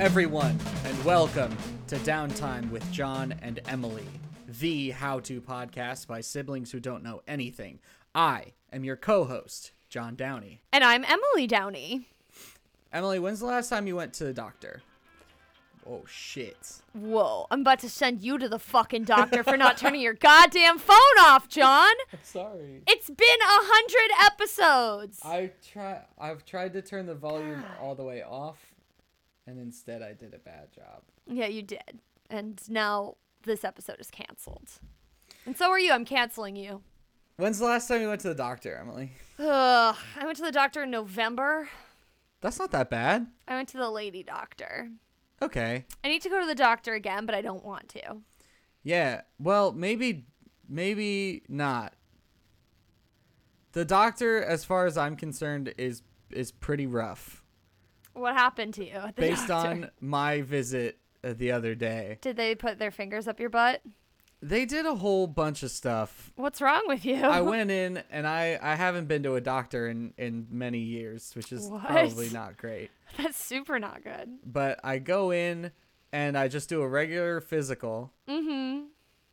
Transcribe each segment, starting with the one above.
Hello, everyone, and welcome to Downtime with John and Emily, the how to podcast by siblings who don't know anything. I am your co host, John Downey. And I'm Emily Downey. Emily, when's the last time you went to the doctor? Oh, shit. Whoa, I'm about to send you to the fucking doctor for not turning your goddamn phone off, John. I'm sorry. It's been a hundred episodes. I try. I've tried to turn the volume all the way off, and instead I did a bad job. Yeah, you did. And now this episode is canceled. And so are you. I'm canceling you. When's the last time you went to the doctor, Emily? Ugh, I went to the doctor in November. That's not that bad. I went to the lady doctor. Okay. I need to go to the doctor again, but I don't want to. Yeah. Well, maybe maybe not. The doctor as far as I'm concerned is is pretty rough What happened to you based doctor? on my visit uh, the other day. Did they put their fingers up your butt? They did a whole bunch of stuff. What's wrong with you? I went in and I I haven't been to a doctor in in many years, which is What? probably not great. That's super not good. But I go in and I just do a regular physical Mm-hmm.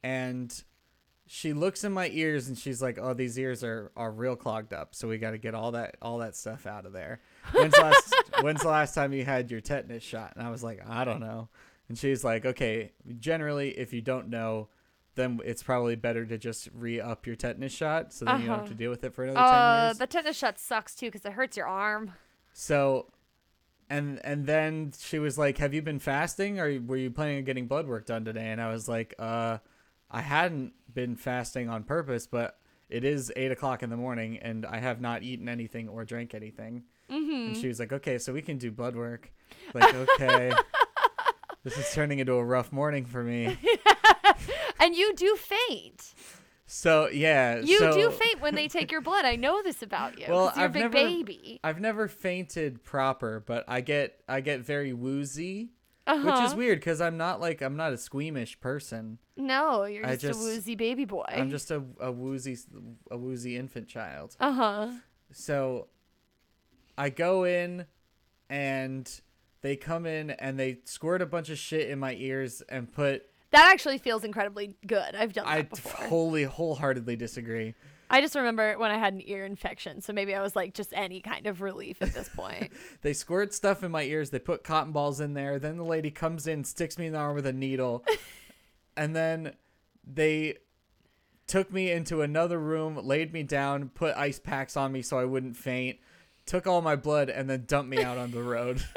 and she looks in my ears and she's like, "Oh, these ears are are real clogged up, so we got to get all that all that stuff out of there." When's the last When's the last time you had your tetanus shot? And I was like, "I don't know." And she's like, "Okay, generally, if you don't know." Then it's probably better to just re up your tetanus shot, so then you don't have Uh-huh. to deal with it for another Uh, ten years. the tetanus shot sucks too because it hurts your arm. So, and and then she was like, "Have you been fasting, or were you planning on getting blood work done today?" And I was like, "Uh, I hadn't been fasting on purpose, but it is eight o'clock in the morning, and I have not eaten anything or drank anything." Mm-hmm. And she was like, "Okay, so we can do blood work." Like, okay, this is turning into a rough morning for me. and you do faint. So yeah, You so, do faint when they take your blood. I know this about you. Well, you're I've a big never- baby. I've never fainted proper, but I get I get very woozy. Uh-huh. Which is weird because I'm not like I'm not a squeamish person. No, you're just, just- a woozy baby boy. I'm just a, a woozy a woozy infant child. Uh huh. So I go in and they come in and they squirt a bunch of shit in my ears and put That actually feels incredibly good. I've done that I before. wholly wholeheartedly disagree. I just remember when I had an ear infection, so maybe I was like just any kind of relief at this point. They squirt stuff in my ears, they put cotton balls in there, then the lady comes in, sticks me in the arm with a needle, and then they took me into another room, laid me down, put ice packs on me so I wouldn't faint, took all my blood, and then dumped me out on the road.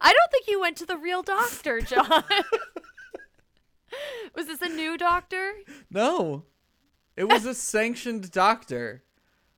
I don't think you went to the real doctor, John. was this a new doctor? no. It was a sanctioned doctor.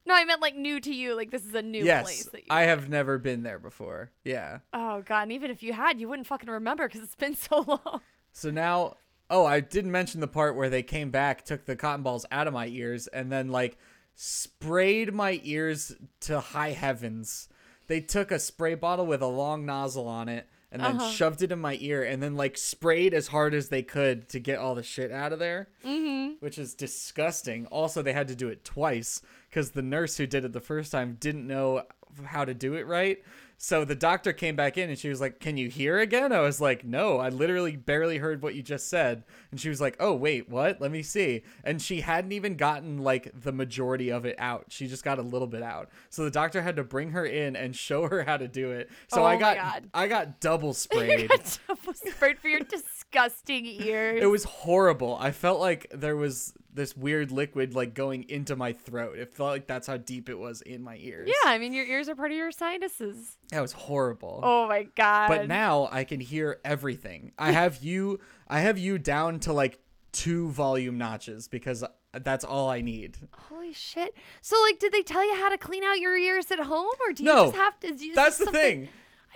No, I meant like new to you. Like this is a new yes. place that you. I have never been there before. Yeah. oh god, and even if you had, you wouldn't fucking remember because it's been so long. So now, oh, I didn't mention the part where they came back, took the cotton balls out of my ears, and then like sprayed my ears to high heavens. They took a spray bottle with a long nozzle on it and then Uh-huh. shoved it in my ear and then like sprayed as hard as they could to get all the shit out of there, Mm-hmm. which is disgusting. Also, they had to do it twice because the nurse who did it the first time didn't know how to do it right. So the doctor came back in and she was like, "Can you hear again?" I was like, "No, I literally barely heard what you just said." And she was like, "Oh, wait, what? Let me see." And she hadn't even gotten like the majority of it out. She just got a little bit out. So the doctor had to bring her in and show her how to do it. So Oh I got I got double sprayed. got double sprayed for your disgusting ears. It was horrible. I felt like there was this weird liquid like going into my throat. It felt like that's how deep it was in my ears. Yeah, I mean your ears are part of your sinuses. That was horrible. Oh my god. but now I can hear everything. I have you I have you down to like two volume notches because that's all I need. Holy shit. So like did they tell you how to clean out your ears at home or do you No, just have to is That's the something- thing.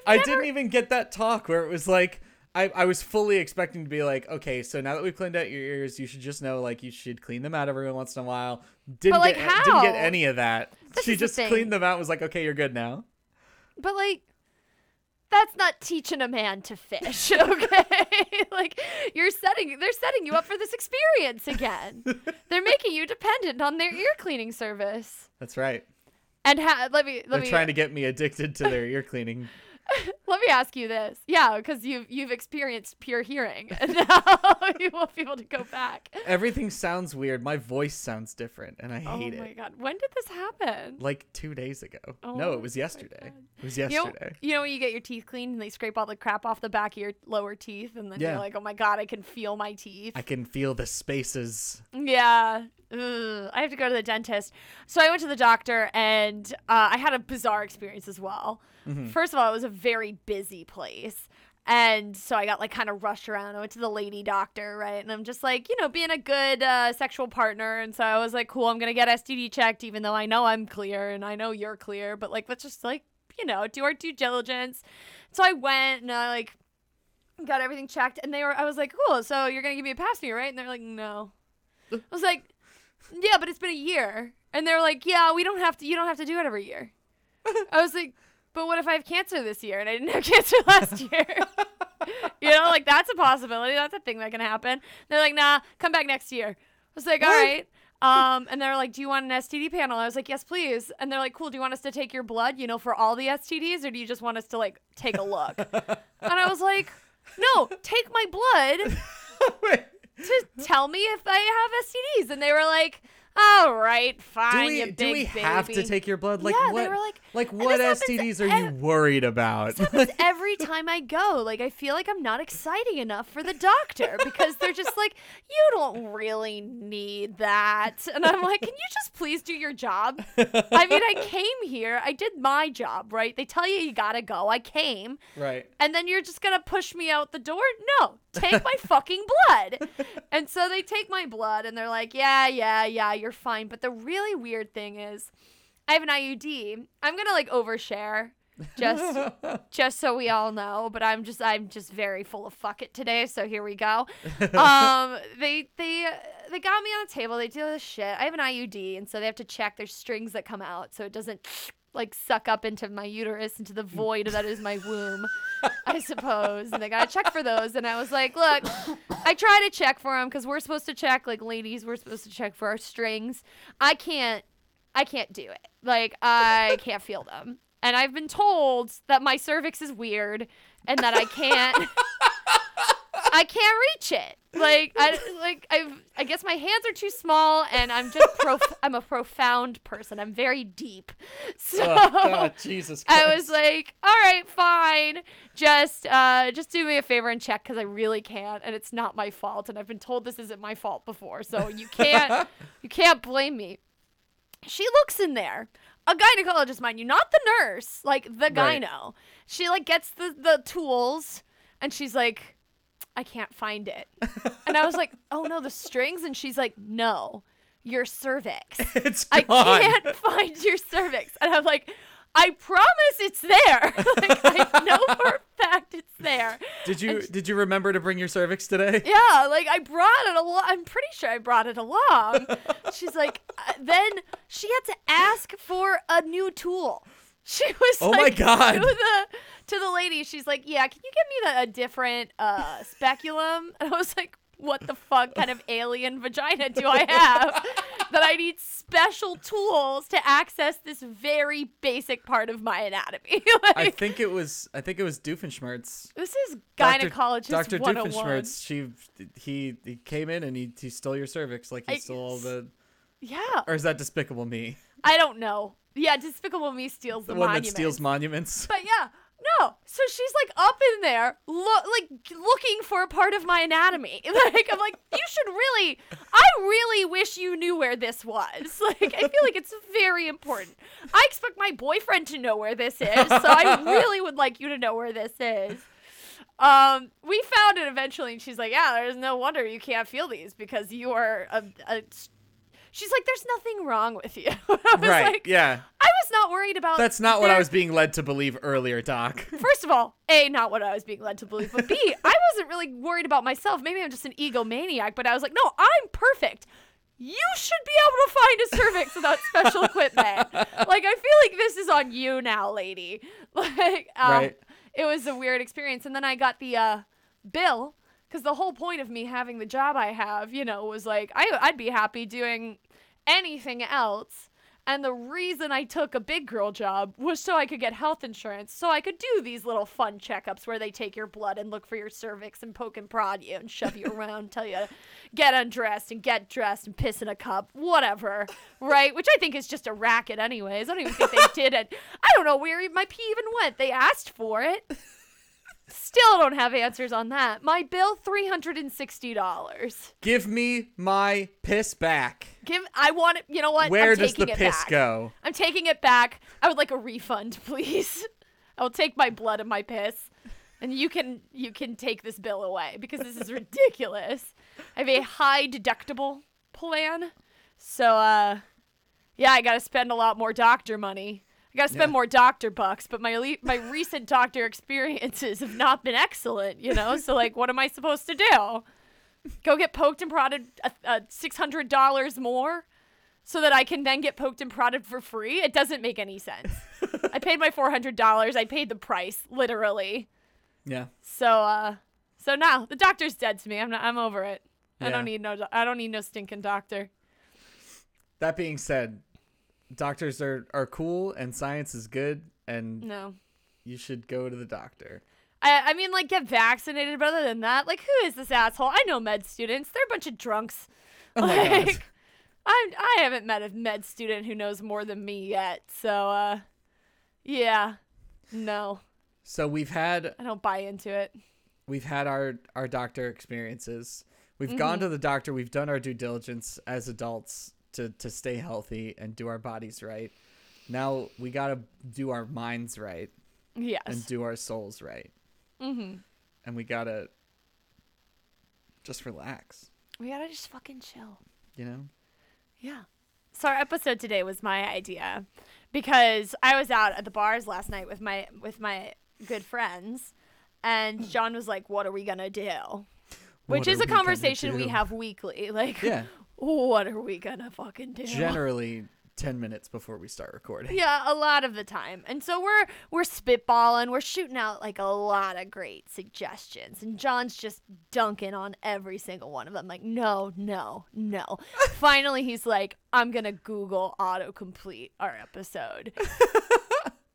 I didn't even get that talk where it was like I, I was fully expecting to be like, okay, so now that we've cleaned out your ears, you should just know like you should clean them out every once in a while. Didn't like, get didn't get any of that. This she just cleaned them out and was like, okay, you're good now. But like that's not teaching a man to fish, okay? like you're setting they're setting you up for this experience again. they're making you dependent on their ear cleaning service. That's right. And ha- let me let They're me trying to get me addicted to their ear cleaning. Let me ask you this. Yeah, because you've you've experienced pure hearing, and now you won't be able to go back. Everything sounds weird. My voice sounds different, and I oh hate it. Oh my it. god, when did this happen? Like two days ago. Oh no, it was yesterday. It was You know, yesterday. you know when you get your teeth cleaned and they scrape all the crap off the back of your lower teeth, and then Yeah. you're like, oh my god, I can feel my teeth. I can feel the spaces. Yeah. Ugh, I have to go to the dentist. So I went to the doctor and uh, I had a bizarre experience as well. First of all, it was a very busy place. And so I got like kind of rushed around. I went to the lady doctor, right? And I'm just like, you know, being a good uh, sexual partner. And so I was like, cool, I'm going to get STD checked, even though I know I'm clear and I know you're clear. But like, let's just like, you know, do our due diligence. So I went and I like got everything checked. And they were, I was like, cool, so you're going to give me a pass me, right? And they're like, no. I was like, yeah, but it's been a year. And they're like, yeah, we don't have to, you don't have to do it every year. I was like, but what if I have cancer this year and I didn't have cancer last year? you know, like that's a possibility. That's a thing that can happen. They're like, nah, come back next year. I was like, all right. Um, and they're like, do you want an STD panel? I was like, yes, please. And they're like, cool. Do you want us to take your blood, you know, for all the STDs, or do you just want us to like take a look? and I was like, no, take my blood Wait, to tell me if I have STDs. And they were like, all right, fine, do you we big do we have to take your blood? Like Yeah, what? they were like- like what STDs are you worried about? every time I go. Like I feel like I'm not exciting enough for the doctor because they're just like, you don't really need that. And I'm like, can you just please do your job? I mean, I came here, I did my job, right? They tell you you gotta go. I came, right. and then you're just gonna push me out the door? No, take my fucking blood. And so they take my blood and they're like, yeah, yeah, yeah, you're fine. But the really weird thing is, I have an IUD. I'm gonna like overshare. Just just so we all know, but I'm just I'm just very full of fuck it today, so here we go. Um they they they got me on the table, they do this shit. I have an IUD and so they have to check there's strings that come out so it doesn't like suck up into my uterus into the mm. void that is my womb, I suppose. And they got to check for those and I was like, "Look, I try to check for them cuz we're supposed to check like ladies, we're supposed to check for our strings. I can't I can't do it. Like I can't feel them. And I've been told that my cervix is weird and that I can't I can't reach it. Like I like I've I guess my hands are too small and I'm just prof- I'm a profound person. I'm very deep. So oh, God, Jesus Christ. I was like, "All right, fine. Just uh just do me a favor and check cuz I really can't and it's not my fault and I've been told this isn't my fault before. So you can't you can't blame me." She looks in there. A gynecologist, mind you, not the nurse, like the Right. gyno. She like gets the the tools and she's like, I can't find it. And I was like, Oh no, the strings? And she's like, No, your cervix. it's I gone. I can't find your cervix. And I'm like, I promise it's there. like I know for a fact it's there. Did you did you remember to bring your cervix today? Yeah, like I brought it along. I'm pretty sure I brought it along. She's like, uh, then she had to ask for a new tool. She was Oh my like, God. to the to the lady. She's like, yeah, can you give me the, a different uh, speculum? And I was like, what the fuck kind of alien vagina do I have that I need special tools to access this very basic part of my anatomy? like, I think it was I think it was Doofenshmirtz. this is gynecologist Dr. 101. Doofenshmirtz. She he he came in and he, he stole your cervix like he I- stole all the Yeah, or is that Despicable Me? I don't know. Yeah, Despicable Me steals the, The one monument. that steals monuments. But yeah, no. So she's like up in there, lo- like looking for a part of my anatomy. Like I'm like, you should really. I really wish you knew where this was. Like I feel like it's very important. I expect my boyfriend to know where this is, so I really would like you to know where this is. Um, we found it eventually, and she's like, "Yeah, there's no wonder you can't feel these because you are a." a She's like, "There's nothing wrong with you." I was right. like, yeah. I was not worried about. That's not what I was being led to believe earlier, Doc. First of all, A, not what I was being led to believe, but B, I wasn't really worried about myself. Maybe I'm just an egomaniac, but I was like, no, I'm perfect. You should be able to find a cervix without special equipment. Like, I feel like this is on you now, lady. Like, um, Right. it was a weird experience. And then I got the uh, bill, because the whole point of me having the job I have, you know, was like, I, I'd be happy doing anything else. And the reason I took a big girl job was so I could get health insurance, so I could do these little fun checkups where they take your blood and look for your cervix and poke and prod you and shove you around, tell you to get undressed and get dressed and piss in a cup, whatever, right? Which I think is just a racket, anyways. I don't even think they did it. I don't know where my pee even went. They asked for it. Still don't have answers on that. My bill three hundred and sixty dollars. Give me my piss back. Give I want it. You know what? Where I'm does the piss back. go? I'm taking it back. I would like a refund, please. I will take my blood and my piss, and you can you can take this bill away because this is ridiculous. I have a high deductible plan, so uh, yeah, I got to spend a lot more doctor money. I got to spend Yeah. more doctor bucks, but my le- my recent doctor experiences have not been excellent. You know, so like, what am I supposed to do? Go get poked and prodded uh, uh, six hundred dollars more? so that I can then get poked and prodded for free. It doesn't make any sense. I paid my four hundred dollars. I paid the price, literally. Yeah. So, uh, so now the doctor's dead to me. I'm not, I'm over it. Yeah. I don't need no. I don't need no stinking doctor. That being said, doctors are are cool and science is good and No. you should go to the doctor. I, I mean, like, get vaccinated, but other than that, like, who is this asshole? I know med students. They're a bunch of drunks. Oh my god. like, I I haven't met a med student who knows more than me yet. So, uh, yeah, no, So we've had I don't buy into it. we've had our our doctor experiences. We've gone Mm-hmm. to the doctor. We've done our due diligence as adults to to stay healthy and do our bodies right. Now we got to do our minds right Yes. and do our souls right. mm-hmm. And we got to just relax, We gotta just fucking chill. you know? Yeah. So our episode today was my idea because I was out at the bars last night with my with my good friends, and John was like, "What are we gonna do?" Which What is a conversation we have weekly. Like, Yeah. What are we gonna fucking do? Generally 10 minutes before we start recording. Yeah, a lot of the time. And so we're we're spitballing, we're shooting out like a lot of great suggestions. And John's just dunking on every single one of them. Like, no, no, no. Finally he's like, I'm gonna Google autocomplete our episode.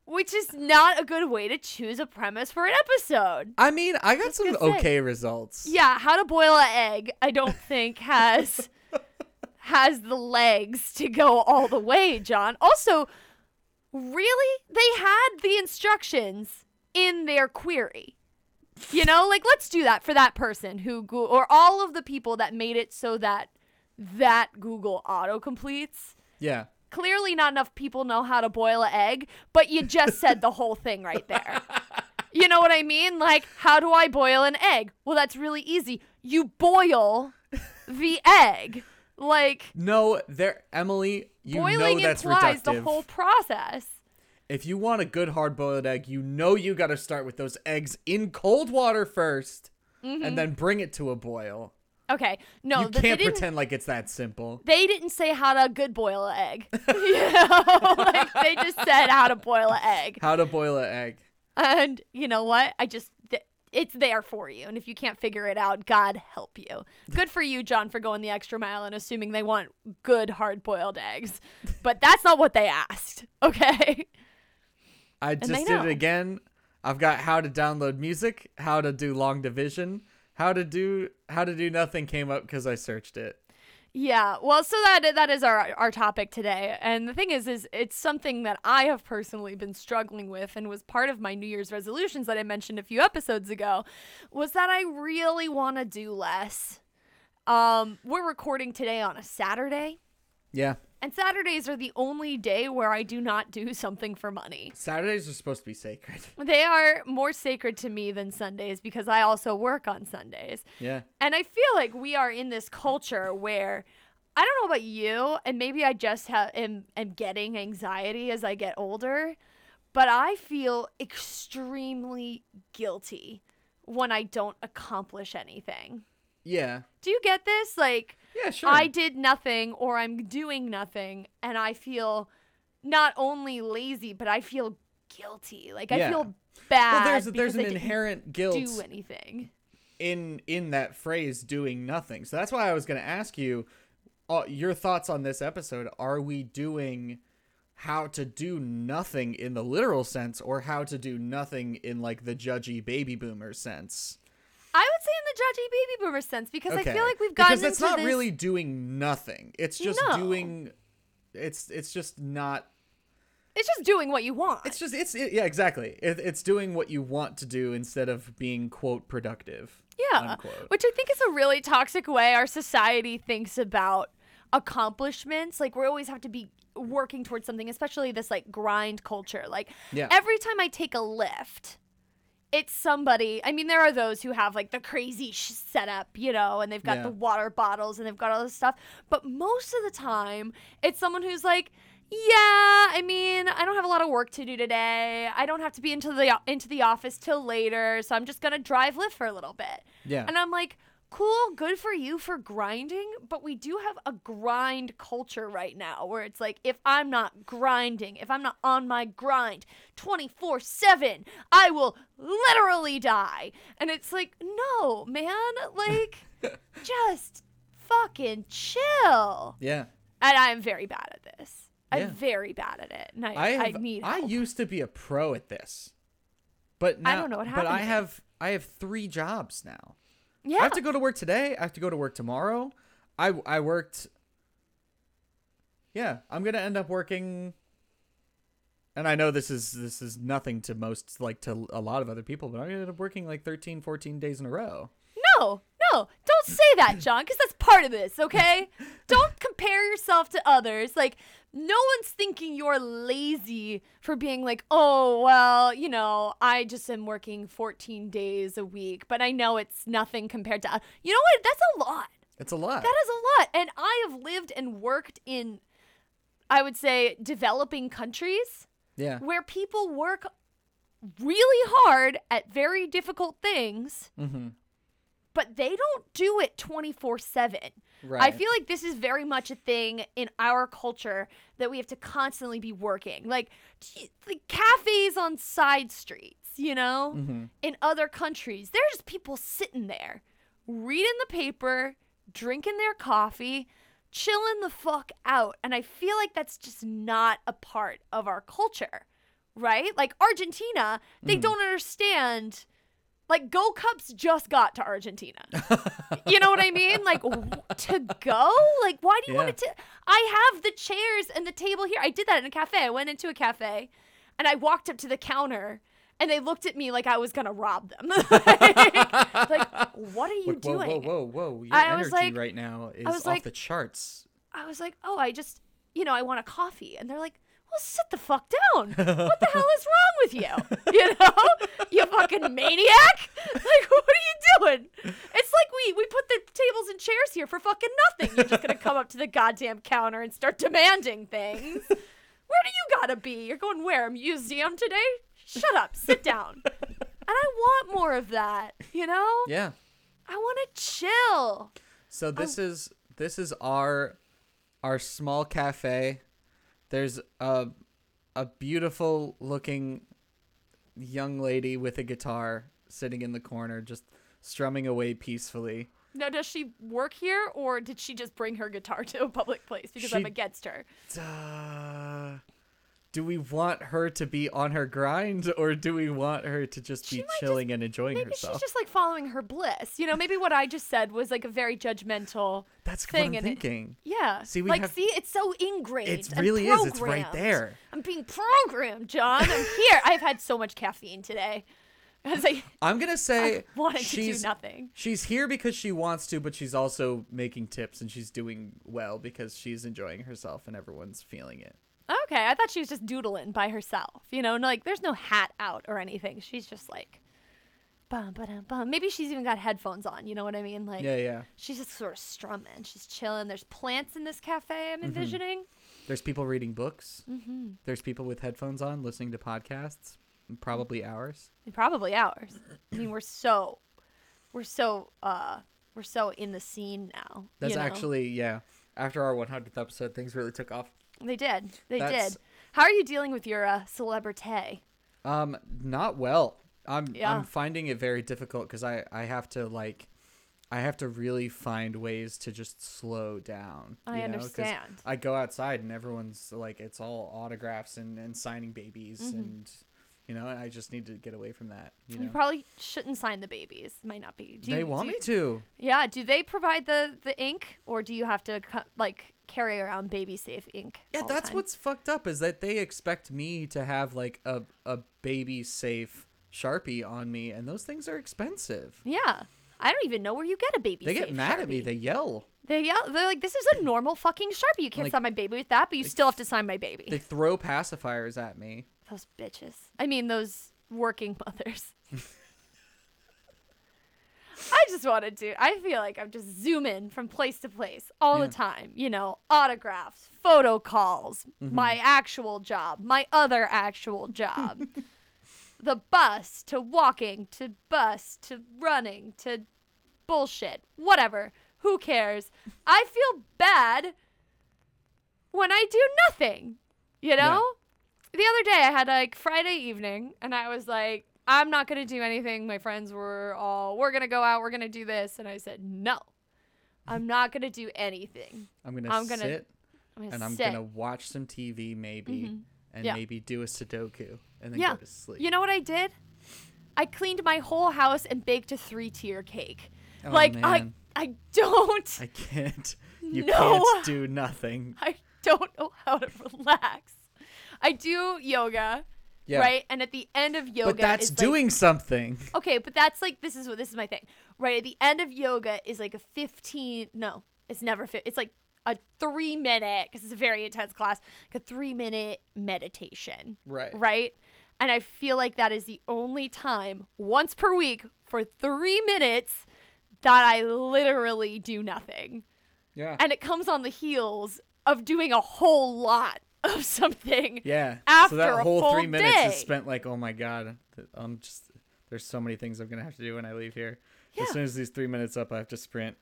Which is not a good way to choose a premise for an episode. I mean, I got some gonna say. okay results. Yeah, how to boil an egg, I don't think has has the legs to go all the way, John. Also, really? They had the instructions in their query. You know, like let's do that for that person who go- or all of the people that made it so that that Google auto completes. Yeah. Clearly not enough people know how to boil an egg, but you just said the whole thing right there. You know what I mean? Like, how do I boil an egg? Well, that's really easy. You boil the egg. Like, No, there, Emily. You boiling know that's implies reductive. the whole process. if you want a good hard-boiled egg, you know you got to start with those eggs in cold water 1st Mm-hmm. and then bring it to a boil. Okay, no, you can't pretend like it's that simple. They didn't say how to good boil an egg. you know, like they just said how to boil an egg. How to boil an egg. And you know what? I just th- it's there for you. And if you can't figure it out, God help you. Good for you, John, for going the extra mile and assuming they want good hard boiled eggs. But that's not what they asked. Okay. I just did know. it again. I've got how to download music, how to do long division, how to do how to do nothing came up because I searched it. Yeah, well, so that that is our our topic today, and the thing is, is it's something that I have personally been struggling with, and was part of my New Year's resolutions that I mentioned a few episodes ago, was that I really want to do less. Um, we're recording today on a Saturday, Yeah. And Saturdays are the only day where I do not do something for money. Saturdays are supposed to be sacred. They are more sacred to me than Sundays because I also work on Sundays. Yeah. And I feel like we are in this culture where I don't know about you, and maybe I just have am, am getting anxiety as I get older, but I feel extremely guilty when I don't accomplish anything. Yeah. Do you get this? Like Yeah, sure. I did nothing or I'm doing nothing and I feel not only lazy, but I feel guilty. Like I Yeah. feel bad. well, there's there's an I inherent guilt do anything. in in that phrase doing nothing. So that's why I was going to ask you uh, your thoughts on this episode. Are we doing how to do nothing in the literal sense or how to do nothing in like the judgy baby boomer sense. I would say in the judgy baby boomer sense because I feel like we've gotten because that's not this- really doing nothing. It's just No. doing. It's it's just not. It's just doing what you want. It's just it's it, yeah exactly. It, it's doing what you want to do instead of being quote productive. Yeah. unquote. Which I think is a really toxic way our society thinks about accomplishments. Like we always have to be working towards something, especially this like grind culture. Like Yeah. every time I take a Lyft, it's somebody. I mean, there are those who have like the crazy sh- setup, you know, and they've got Yeah. the water bottles and they've got all this stuff. But most of the time, it's someone who's like, yeah, I mean, I don't have a lot of work to do today. I don't have to be into the into the office till later, so I'm just gonna drive Lyft for a little bit. Yeah. And I'm like, cool, good for you for grinding, but we do have a grind culture right now where it's like, if I'm not grinding, if I'm not on my grind 24 7, I will literally die. And it's like, no, man, like, just fucking chill. yeah. And I'm very bad at this. I'm Yeah. very bad at it. And I, I I, have, need I used to be a pro at this, but now, I don't know what happened. But I have I have three jobs now. Yeah. I have to go to work today. I have to go to work tomorrow. I I worked. Yeah, I'm gonna end up working. And I know this is this is nothing to most like to a lot of other people, but I'm gonna end up working like 13, 14 days in a row. No, no, don't say that, John, because that's part of this, okay? don't compare yourself to others. Like, no one's thinking you're lazy for being like, oh, well, you know, I just am working 14 days a week, but I know it's nothing compared to. You know what? That's a lot. It's a lot. That is a lot. And I have lived and worked in, I would say, developing countries yeah. where people work really hard at very difficult things Mm-hmm. But they don't do it 24 7. Right. I feel like this is very much a thing in our culture that we have to constantly be working. Like, t- like cafes on side streets, you know? Mm-hmm. In other countries, there's people sitting there reading the paper, drinking their coffee, chilling the fuck out. And I feel like that's just not a part of our culture, right? Like Argentina, they Mhm. don't understand. Like Go Cups just got to Argentina. you know what I mean? Like to go? Like why do you want it to I have the chairs and the table here. I did that in a cafe. I went into a cafe and I walked up to the counter and they looked at me like I was gonna rob them. like, like, what are you Whoa, doing? Whoa, whoa, whoa, whoa! Your I energy was like- right now is off like- the charts. I was like, oh, I just, you know, I want a coffee. And they're like, well, sit the fuck down. What the hell is wrong with you? You know, you fucking maniac. Like, what are you doing? It's like we we put the tables and chairs here for fucking nothing. You're just gonna come up to the goddamn counter and start demanding things. Where do you gotta be? You're going where? A museum today? Shut up. Sit down. And I want more of that. You know? Yeah. I want to chill. So this um, is this is our our small cafe. There's a a beautiful looking young lady with a guitar sitting in the corner just strumming away peacefully. Now, does she work here, or did she just bring her guitar to a public place because I'm against her? Uh, do we want her to be on her grind or do we want her to just She be might just- chilling and enjoying Maybe herself? she's just like following her bliss. You know, maybe what I just said was like a very judgmental. That's what thing I'm and it- thinking. Yeah. See, we like, have- see, it's so ingrained. It really is. It's right there. I'm being programmed, John. I'm here. I've had so much caffeine today. I was like, I'm gonna say do she's nothing. she's here because she wants to, but she's also making tips and she's doing well because she's enjoying herself and everyone's feeling it. Okay, I thought she was just doodling by herself. You know, no, like there's no hat out or anything. She's just like, bum, ba-dum, bum. Maybe she's even got headphones on. You know what I mean? Like, Yeah, yeah. she's just sort of strumming. She's chilling. There's plants in this cafe. Mm-hmm. I'm envisioning. There's people reading books. Mm-hmm. There's people with headphones on listening to podcasts. Probably ours. Probably ours. I mean, we're so, we're so, uh, we're so in the scene now. That's you know? actually yeah. After our 100th episode, things really took off. They did. They That's- did. How are you dealing with your uh, celebrity? Um, not well. I'm Yeah. I'm finding it very difficult because I I have to like, I have to really find ways to just slow down. I you know? understand. I go outside and everyone's like, it's all autographs and, and signing babies, Mm-hmm. and you know, I just need to get away from that. You You probably shouldn't sign the babies. Might not be. Do they you, want do me to. Yeah. Do they provide the the ink, or do you have to like carry around baby safe ink? Yeah, that's what's fucked up is that they expect me to have like a a baby safe sharpie on me, and those things are expensive. Yeah. I don't even know where you get a baby. They get mad at me. They yell. They yell. They're like, "This is a normal fucking sharpie. You can't Like- sign my baby with that, but you still have to sign my baby." They throw pacifiers at me. those bitches. I mean, those working mothers. I just wanted to. I feel like I'm just zooming from place to place all Yeah. the time. You know, autographs, photo calls, Mm-hmm. my actual job, my other actual job. the bus to walking to bus to running to bullshit. Whatever. Who cares? I feel bad when I do nothing. You know? The other day I had like Friday evening and I was like, I'm not going to do anything. My friends were all, we're going to go out, we're going to do this. And I said, no, I'm not going to do anything. I'm gonna, I'm gonna sit I'm going to and I'm sit. gonna watch some TV maybe, mm-hmm. and Yeah. maybe do a Sudoku, and then Yeah. go to sleep. You know what I did? I cleaned my whole house and baked a three tier cake. Oh, like I man. I don't I can't. You No. can't do nothing. I don't know how to relax. I do yoga, Yeah. right? And at the end of yoga But that's is like- doing something. Okay, but that's like this is what this is my thing. Right at the end of yoga is like a 15 no, it's never fi- it's like a 3 minute cuz it's a very intense class, like a 3 minute meditation, Right. right? And I feel like that is the only time once per week for 3 minutes that I literally do nothing. Yeah. And it comes on the heels of doing a whole lot of something. Yeah. after so that a whole full three minutes day. is spent like, oh my god, I'm just. There's so many things I'm gonna have to do when I leave here. Yeah. As soon as these three minutes up, I have to sprint.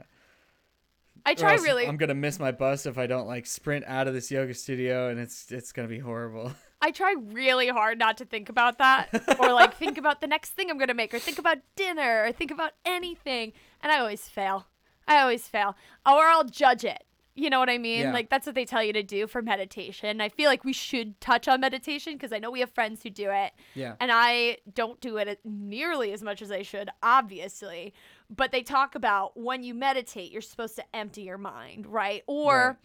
I try really I'm gonna miss my bus if I don't like sprint out of this yoga studio, and it's it's gonna be horrible. I try really hard not to think about that or like think about the next thing I'm going to make or think about dinner or think about anything. And I always fail. I always fail. Or I'll judge it. You know what I mean? Yeah. Like that's what they tell you to do for meditation. I feel like we should touch on meditation because I know we have friends who do it. Yeah. And I don't do it nearly as much as I should, obviously. But they talk about when you meditate, you're supposed to empty your mind, right? Or Right.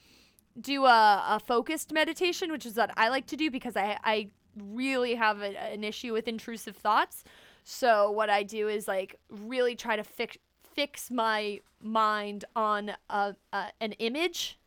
do a, a focused meditation, which is what I like to do because I, I really have a, an issue with intrusive thoughts. So what I do is like really try to fix fix my mind on a, a an image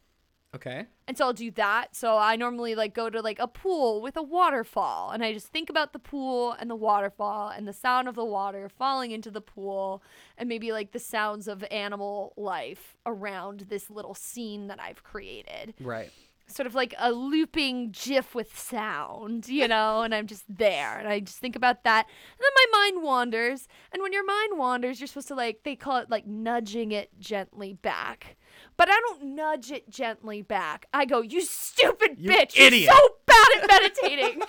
Okay. and so I'll do that. So I normally like go to like a pool with a waterfall and I just think about the pool and the waterfall and the sound of the water falling into the pool and maybe like the sounds of animal life around this little scene that I've created. Right. Sort of like a looping gif with sound, you know, and I'm just there and I just think about that. And then my mind wanders. And when your mind wanders, you're supposed to like they call it like nudging it gently back. But I don't nudge it gently back. I go, you stupid You bitch. idiot." You're so bad at meditating.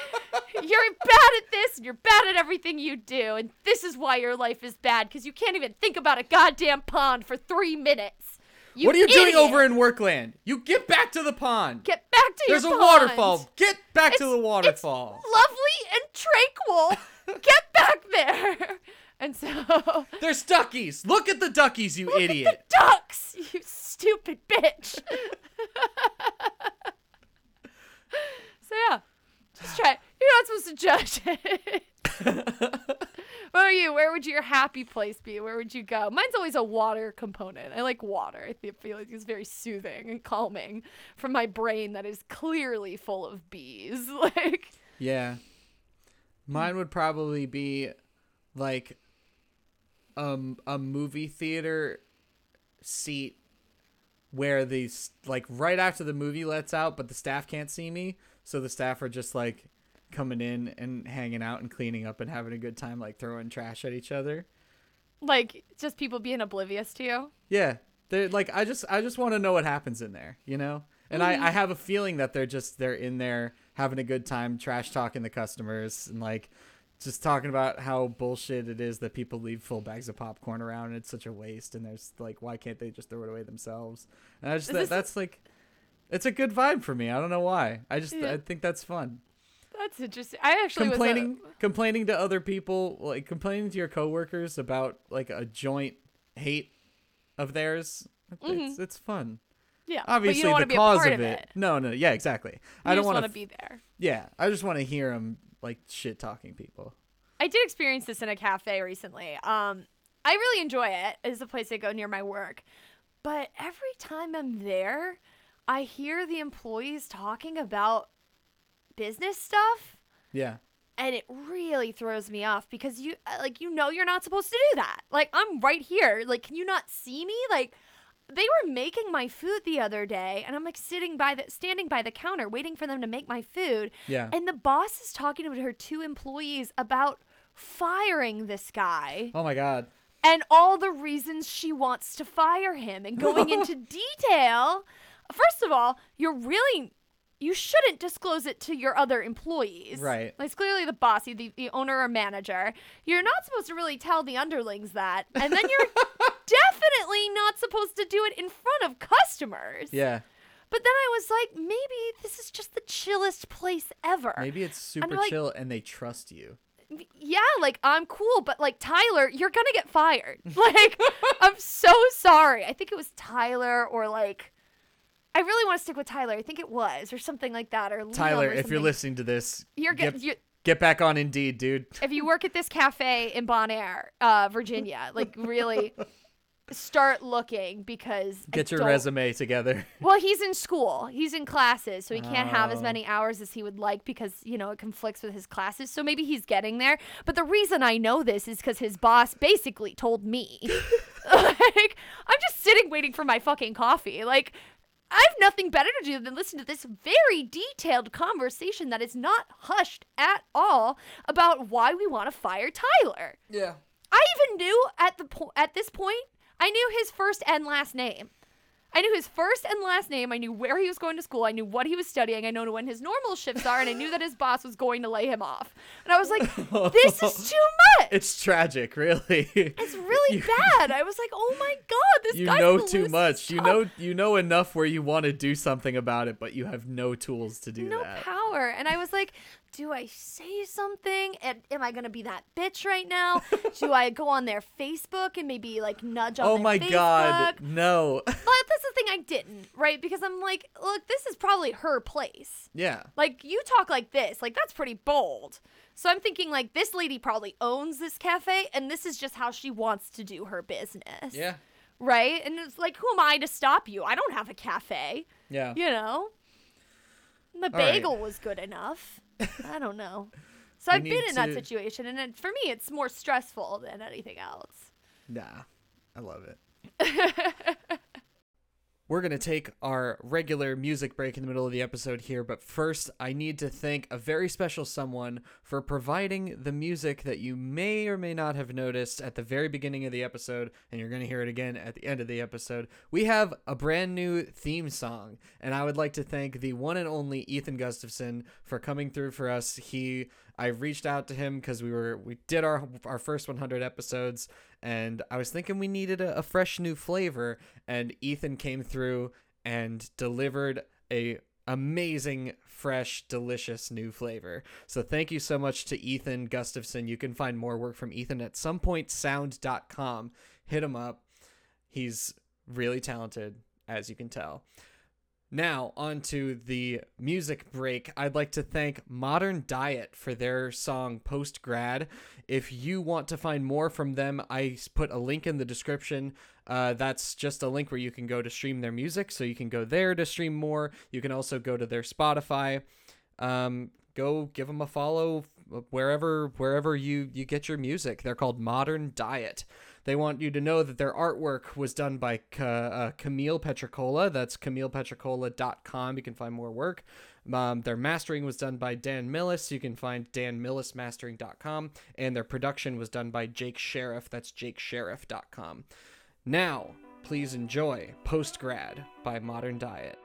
you're bad at this and you're bad at everything you do. And this is why your life is bad because you can't even think about a goddamn pond for three minutes. You what are you doing over in Workland? You get back to the pond. Get back to your duck. There's a waterfall. Get back to the waterfall. It's lovely and tranquil. Get back there. And so, There's duckies. Look at the duckies, you idiot. ducks, you stupid bitch. so yeah, just try. it. You're not supposed to judge it. You? Where would your happy place be? Where would you go? Mine's always a water component. I like water. I feel- like it's very soothing and calming for my brain that is clearly full of bees. Like, Yeah. Mine would probably be like um a movie theater seat where these like right after the movie lets out but the staff can't see me so the staff are just like coming in and hanging out and cleaning up and having a good time like throwing trash at each other. Like just people being oblivious to you. yeah. They're like i just i just want to know what happens in there you know? And I, I mm-hmm. have a feeling that they're just they're in there having a good time trash talking the customers and like just talking about how bullshit it is that people leave full bags of popcorn around and it's such a waste and there's like why can't they just throw it away themselves? And i just Is that, this- that's like it's a good vibe for me. I don't know why. I just Yeah. i think that's fun That's interesting. I actually complaining was complaining to other people like complaining to your coworkers about like a joint hate of theirs it's, it's fun yeah. obviously but you don't the be cause a part of it. it. no no yeah exactly You i don't want to to be there. yeah i just want to hear them like shit talking people I did experience this in a cafe recently. Um, I really enjoy it. It's a place I go near my work. But every time I'm there, I hear the employees talking about business stuff, yeah and it really throws me off because you uh, like you know you're not supposed to do that. Like I'm right here. Like can you not see me? Like they were making my food the other day and I'm like sitting by the standing by the counter waiting for them to make my food yeah and the boss is talking to her two employees about firing this guy oh my god and all the reasons she wants to fire him and going into detail. First of all, you're really you shouldn't disclose it to your other employees. Right. Like it's clearly the boss, the, the owner or manager. You're not supposed to really tell the underlings that. And then you're definitely not supposed to do it in front of customers. yeah But then I was like, maybe this is just the chillest place ever. maybe it's super like- chill and they trust you yeah, like I'm cool, but like Tyler, you're gonna get fired. Like, I'm so sorry. I think it was Tyler or like, I really want to stick with Tyler. I think it was or something like that. Or Liam tyler or if you're something. listening to this you're get, get, you get back on indeed dude if you work at this cafe in Bon Air, uh, Virginia, like really start looking because I get your don't- resume together Well, he's in school. He's in classes, so he can't have as Oh. many hours as he would like because, you know, it conflicts with his classes. So maybe he's getting there. But the reason I know this is because his boss basically told me. like, I'm just sitting waiting for my fucking coffee. Like, I have nothing better to do than listen to this very detailed conversation that is not hushed at all about why we want to fire Tyler. yeah I even knew at the po- at this point, I knew his first and last name. I knew his first and last name. I knew where he was going to school. I knew what he was studying. I know when his normal shifts are, and I knew that his boss was going to lay him off. And I was like, "This is too much. it's tragic really It's really bad." I was like, "Oh my god, this you know too much you know you know enough where you want to do something about it but you have no tools to do no that power. And I was like, do I say something? Am, am I gonna be that bitch right now? do I go on their Facebook and maybe like nudge on Facebook? oh my Facebook? god no But that's the thing I didn't, right? Because I'm like, look, this is probably her place. yeah Like, you talk like this, like, that's pretty bold. So I'm thinking, like, this lady probably owns this cafe, and this is just how she wants to do her business. yeah Right? And it's like, who am I to stop you? I don't have a cafe, yeah you know? The All right. bagel was good enough. I don't know. So I've been in that situation, and it, for me, it's more stressful than anything else. Nah, I love it. We're going to take our regular music break in the middle of the episode here, but first, I need to thank a very special someone for providing the music that you may or may not have noticed at the very beginning of the episode, and you're going to hear it again at the end of the episode. We have a brand new theme song, and I would like to thank the one and only Ethan Gustafson for coming through for us. He I reached out to him because we were we did our our first 100 episodes, and I was thinking we needed a, a fresh new flavor, and Ethan came through and delivered a amazing, fresh, delicious new flavor. So thank you so much to Ethan Gustafson. You can find more work from Ethan at somepointsound.com. Hit him up. He's really talented, as you can tell. Now, on to the music break. I'd like to thank Modern Diet for their song Post Grad. If you want to find more from them, I put a link in the description. Uh, that's just a link where you can go to stream their music. So you can go there to stream more. You can also go to their Spotify. Um, go give them a follow wherever wherever you you get your music. They're called Modern Diet. They want you to know that their artwork was done by uh, Camille Petricola. That's CamillePetricola.com. You can find more work. Um, their mastering was done by Dan Millis. You can find danmillismastering.com. And their production was done by Jake Sheriff. That's jakesheriff.com. Now, please enjoy Post Grad by Modern Diet.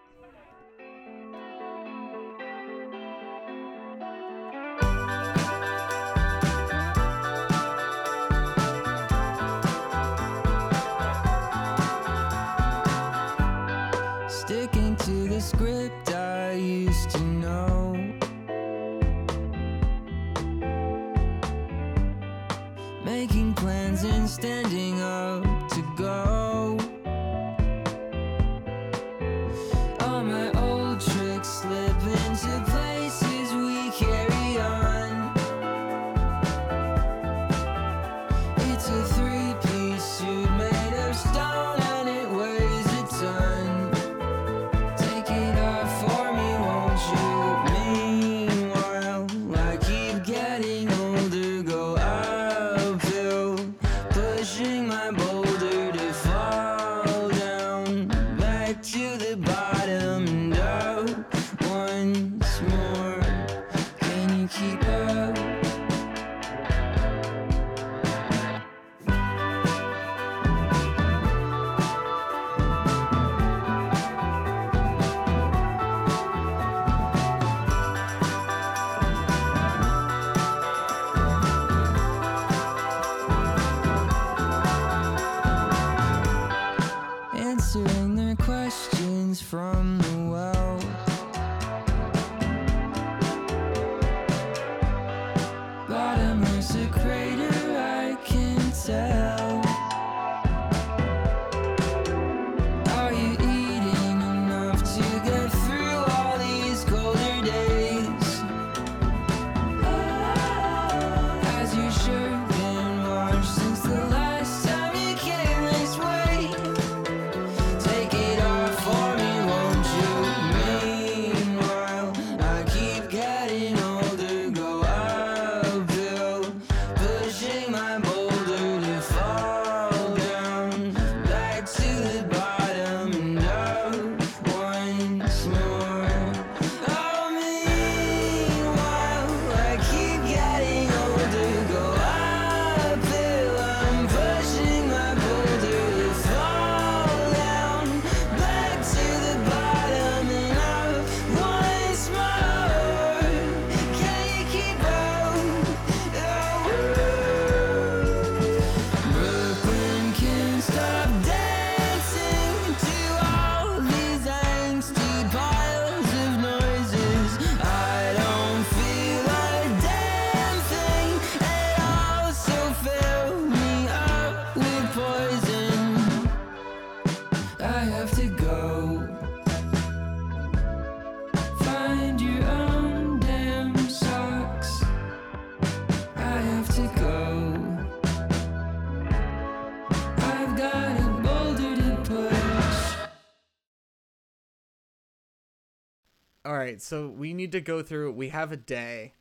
Right, so we need to go through. We have a day.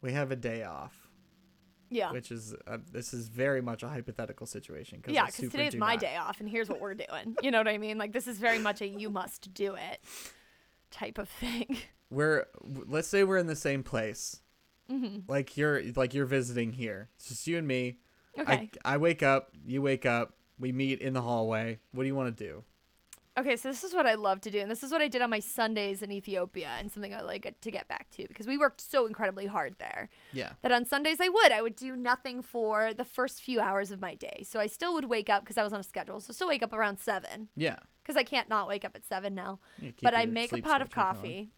We have a day off, Yeah. which is uh, this is very much a hypothetical situation. Cause Yeah, because today's do my not. day off, and here's what we're doing. You know what I mean? Like this is very much a you must do it type of thing. We're let's say we're in the same place. Mm-hmm. Like you're like you're visiting here. It's just you and me. Okay. I, I wake up. You wake up. We meet in the hallway. What do you want to do? Okay, so this is what I love to do, and this is what I did on my Sundays in Ethiopia, and something I like to get back to because we worked so incredibly hard there. Yeah. That on Sundays I would I would do nothing for the first few hours of my day. So I still would wake up because I was on a schedule. So still wake up around seven Yeah. because I can't not wake up at seven now. But I make a pot of schedule going. coffee.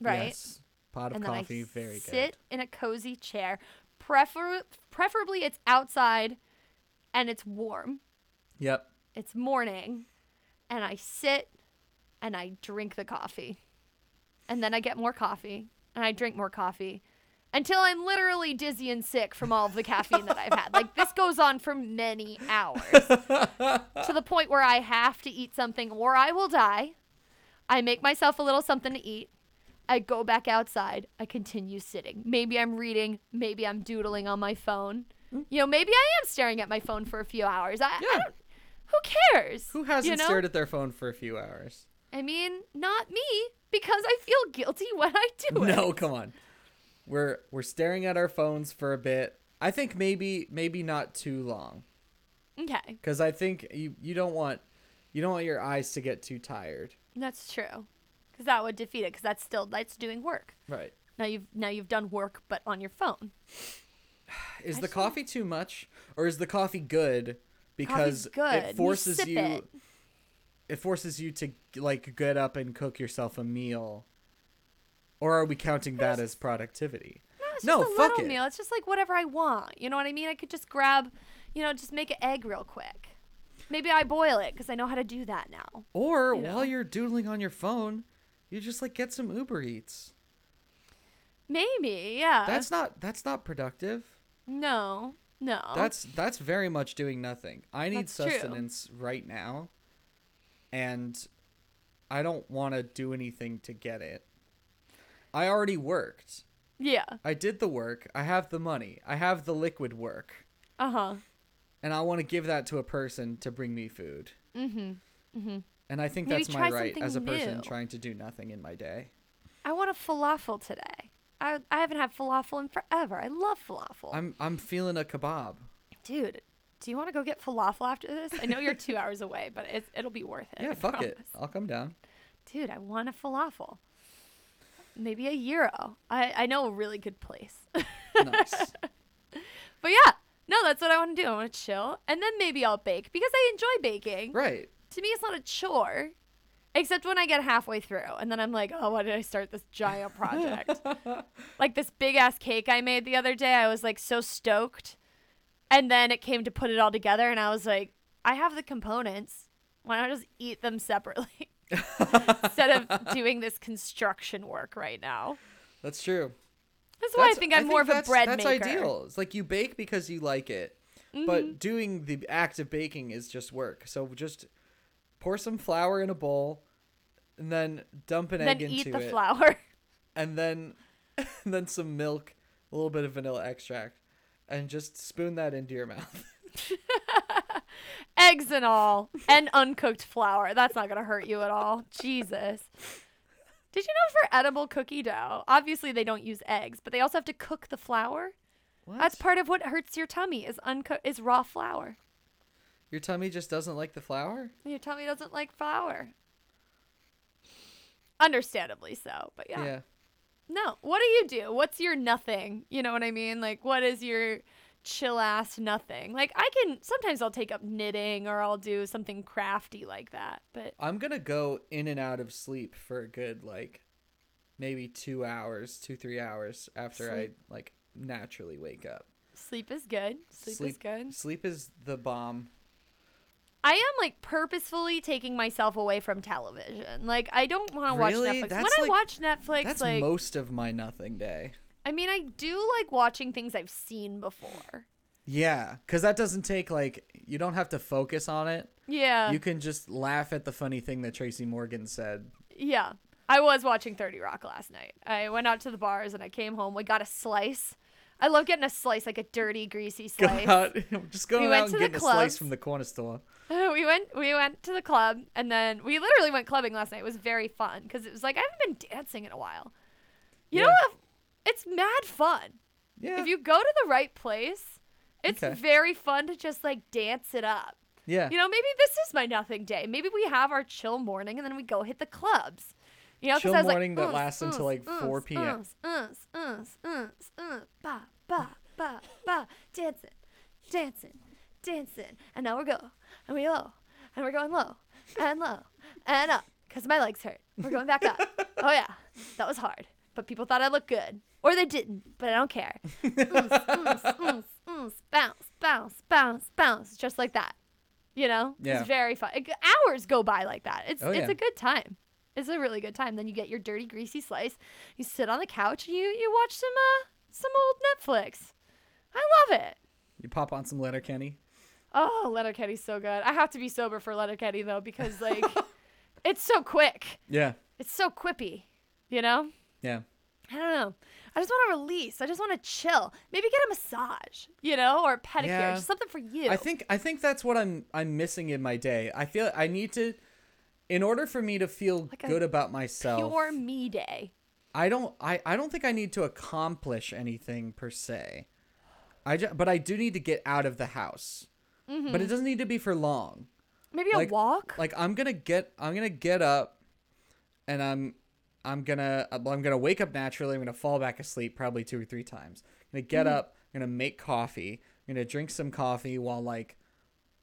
Right. Yes. Pot of and coffee. then I very sit good. Sit in a cozy chair. Prefer- preferably it's outside and it's warm. Yep. It's morning and I sit and I drink the coffee. And then I get more coffee and I drink more coffee until I'm literally dizzy and sick from all of the caffeine that I've had. Like this goes on for many hours to the point where I have to eat something or I will die. I make myself a little something to eat. I go back outside. I continue sitting. Maybe I'm reading. Maybe I'm doodling on my phone. Hmm. You know, maybe I am staring at my phone for a few hours. I, I don't, who cares? Who hasn't you know? stared at their phone for a few hours? I mean, not me, because I feel guilty when I do it. No, come on. We're we're staring at our phones for a bit. I think maybe maybe not too long Okay, because I think you you don't want you don't want your eyes to get too tired. that's true. Because that would defeat it. Because that's still that's doing work. Right. Now you've now you've done work, but on your phone. Is I the coffee too much or is the coffee good because oh, good. It forces sip you, it. it forces you to like get up and cook yourself a meal. Or are we counting that as productivity? No, just a little it. meal. It's just like whatever I want. You know what I mean? I could just grab, you know, just make an egg real quick. Maybe I boil it because I know how to do that now. Or You know. while you're doodling on your phone, you just like get some Uber Eats. Maybe, yeah. That's not that's not productive. no, no. That's that's very much doing nothing. I need That's true. sustenance right now, and I don't want to do anything to get it. I already worked. yeah. I did the work. I have the money. I have the liquid work, Uh huh. and I want to give that to a person to bring me food. Mhm. Mhm. And I think Maybe that's my right as a person new. trying to do nothing in my day. I want a falafel today. I I haven't had falafel in forever. I love falafel. I'm I'm feeling a kebab. Dude, do you want to go get falafel after this? I know you're two hours away, but it's, it'll be worth it. Yeah, I fuck it. promise. I'll come down. Dude, I want a falafel. Maybe a gyro. I, I know a really good place. Nice. But yeah, no, that's what I want to do. I want to chill, and then maybe I'll bake because I enjoy baking. right. To me, it's not a chore, except when I get halfway through, and then I'm like, oh, why did I start this giant project? like this big ass cake I made the other day. I was like so stoked, and then it came to put it all together, and I was like, I have the components. Why not just eat them separately instead of doing this construction work right now? That's true. That's why I think I'm more of a that's- bread that's maker. ideal. It's like you bake because you like it, Mm-hmm. but doing the act of baking is just work. So just pour some flour in a bowl, and then dump an Then egg into it. Then eat the flour. and then and then some milk, a little bit of vanilla extract, and just spoon that into your mouth. eggs and all, and uncooked flour. That's not gonna hurt you at all. Jesus. Did you know for edible cookie dough, obviously they don't use eggs, but they also have to cook the flour. What? That's part of what hurts your tummy is unco- is raw flour. Your tummy just doesn't like the flour. Your tummy doesn't like flour. Understandably so, but yeah. yeah. No. What do you do? What's your nothing? You know what I mean? Like, what is your chill ass nothing? Like, I can sometimes I'll take up knitting or I'll do something crafty like that. But I'm gonna go in and out of sleep for a good like maybe two hours, two three hours after Sleep. I like naturally wake up. sleep is good. Sleep, is good. Sleep is the bomb. I am like purposefully taking myself away from television. Like, I don't want to watch Netflix. That's when I watch Netflix, That's like, most of my nothing day. I mean, I do like watching things I've seen before. Yeah, because that doesn't take like you don't have to focus on it. Yeah. You can just laugh at the funny thing that Tracy Morgan said. Yeah. I was watching 30 Rock last night. I went out to the bars and I came home. We got a slice. I love getting a slice, like a dirty, greasy slice. just going We out and the getting a slice from the corner store. we went we went to the club and then we literally went clubbing last night. It was very fun because it was like I haven't been dancing in a while. You know Yeah. what? It's mad fun. Yeah, If you go to the right place, it's Okay. very fun to just like dance it up. yeah. You know, maybe this is my nothing day. Maybe we have our chill morning and then we go hit the clubs. You know, Chill was like, morning that lasts until, like, 4 uns, p.m.. ba, ba, ba, dancing, dancing, dancing. And now we're go, and we low, and we're going low, and low, and up, because my legs hurt. We're going back up. oh, yeah, that was hard. But people thought I looked good. Or they didn't, but I don't care. Uns, bounce, bounce, bounce, bounce, just like that. You know, Yeah. it's very fun. It, hours go by like that. It's Oh, it's yeah. a good time. It's a really good time. Then you get your dirty, greasy slice. You sit on the couch and you you watch some uh some old Netflix. I love it. You pop on some Letterkenny. Oh, Letterkenny's so good. I have to be sober for Letterkenny though because like it's so quick. Yeah, It's so quippy. You know. yeah. I don't know. I just want to release. I just want to chill. Maybe get a massage, you know, or a pedicure, Yeah. just something for you. I think I think that's what I'm I'm missing in my day. I feel I need to in order for me to feel Like good about myself. pure me day. I don't I, I don't think I need to accomplish anything per se. I ju- but I do need to get out of the house. But it mm-hmm. doesn't need to be for long. Maybe Like- a walk. Like I'm going to get I'm going to get up and I'm I'm going to I'm going to wake up naturally. I'm going to fall back asleep probably two or three times. I'm going to get mm-hmm. up, I'm going to make coffee. I'm going to drink some coffee while like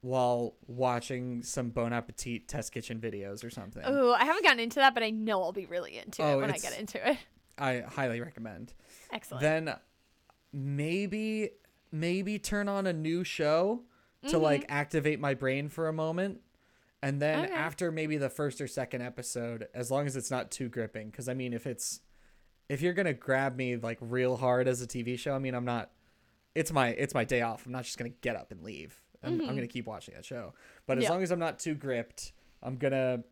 while watching some Bon Appetit test kitchen videos or something. Oh, I haven't gotten into that, but I know I'll be really into Oh, it when I get into it. I highly recommend. Excellent. Then maybe maybe turn on a new show to like activate my brain for a moment. And then Mm-hmm. Okay. after maybe the first or second episode, as long as it's not too gripping, because I mean, if it's if you're gonna grab me like real hard as a TV show, I mean, I'm not. It's my it's my day off. I'm not just gonna get up and leave. I'm, I'm gonna keep watching that show. But as Mm-hmm. Yeah. long as I'm not too gripped, I'm gonna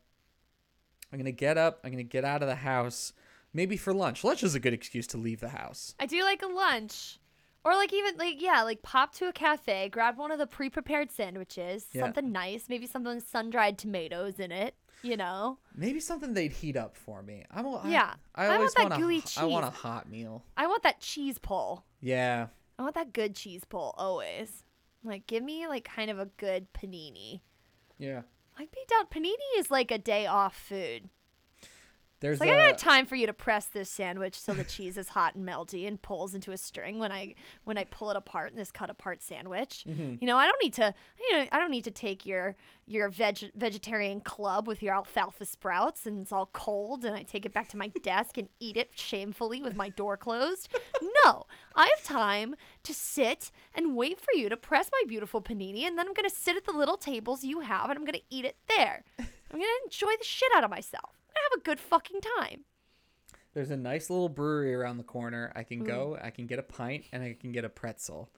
I'm gonna get up. I'm gonna get out of the house. Maybe for lunch. Lunch is a good excuse to leave the house. I do like a lunch. Or like even like yeah, like pop to a cafe, grab one of the pre-prepared sandwiches, Yeah. something nice, maybe something with sun-dried tomatoes in it, you know. Maybe something they'd heat up for me. I'm, I, Yeah. I, I want always that want a gooey h- I want a hot meal. I want that cheese pull. Yeah. I want that good cheese pull always. Like give me like kind of a good panini. Yeah. Like be down panini is like a day off food. There's like I don't have time for you to press this sandwich till the cheese is hot and melty and pulls into a string when I when I pull it apart in this cut apart sandwich. Mm-hmm. You know, I don't need to you know, I don't need to take your your veg, vegetarian club with your alfalfa sprouts and it's all cold and I take it back to my desk and eat it shamefully with my door closed. No, I have time to sit and wait for you to press my beautiful panini and then I'm going to sit at the little tables you have and I'm going to eat it there. I'm going to enjoy the shit out of myself. Have a good fucking time. there's a nice little brewery around the corner. I Mm. can go. I can get a pint and I can get a pretzel.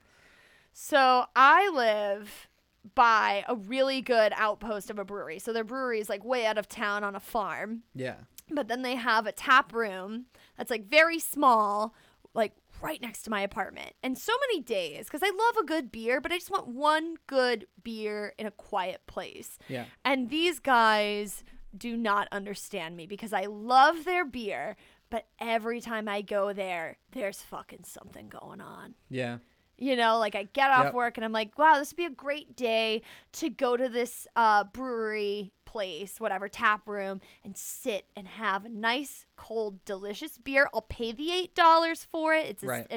So I live by a really good outpost of a brewery. So their brewery is like way out of town on a farm. Yeah. But then they have a tap room that's like very small, like right next to my apartment. And so many days, because I love a good beer, but I just want one good beer in a quiet place. Yeah. And these guys do not understand me because I love their beer, but every time I go there, there's fucking something going on. Yeah. You know, like I get off Yep. work and I'm like, wow, this would be a great day to go to this uh, brewery place, whatever, tap room, and sit and have a nice, cold, delicious beer. I'll pay the $8 for it. It's, a, Right.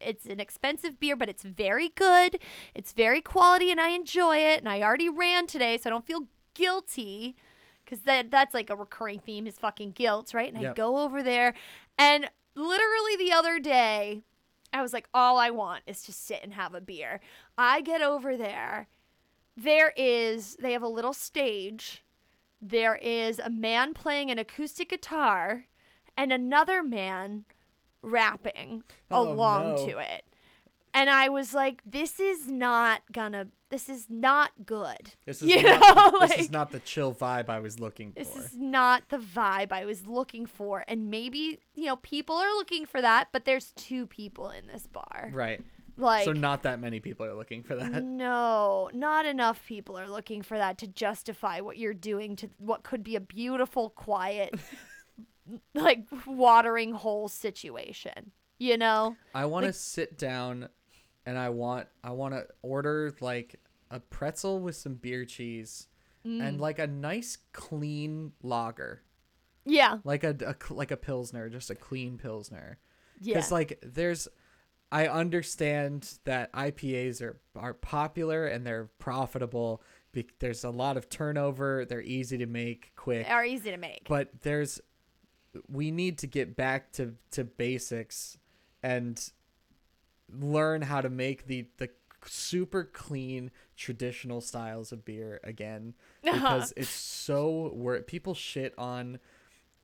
it's an expensive beer, but it's very good. It's very quality and I enjoy it. And I already ran today, so I don't feel guilty because that, that's like a recurring theme is fucking guilt, right? And I go over there and literally the other day, I was like, all I want is to sit and have a beer. I get over there. There is, they have a little stage. There is a man playing an acoustic guitar and another man rapping Oh, along no. to it. And I was like, this is not gonna, this is not good. This is You not, know, this like- is not the chill vibe I was looking for. This is not the vibe I was looking for. And maybe, you know, people are looking for that, but there's two people in this bar. Right. Like, so not that many people are looking for that. no, not enough people are looking for that to justify what you're doing to what could be a beautiful, quiet, like watering hole situation. You know? I want to sit down and I want I want to order like a pretzel with some beer cheese Mm. and like a nice clean lager. Yeah. Like a, a like a pilsner, just a clean pilsner. Yeah. Cuz like there's I understand that IPAs are are popular and they're profitable. Be- there's a lot of turnover, they're easy to make quick. They are easy to make. but there's we need to get back to to basics and learn how to make the the super clean traditional styles of beer again uh-huh. because it's so where people shit on